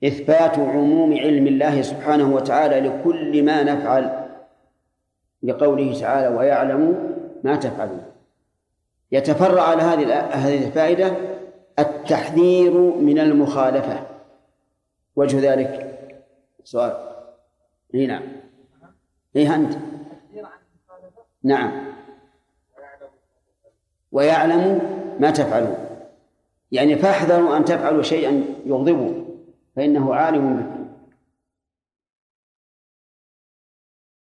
إثبات عموم علم الله سبحانه وتعالى لكل ما نفعل لقوله تعالى ويعلم ما تفعلون. يتفرع على هذه هذه الفائدة التحذير من المخالفة. وجه ذلك سؤال. إي نعم. إي أنت. نعم. ويعلم ما تفعلون. يعني فاحذروا أن تفعلوا شيئا يغضبه فإنه عالم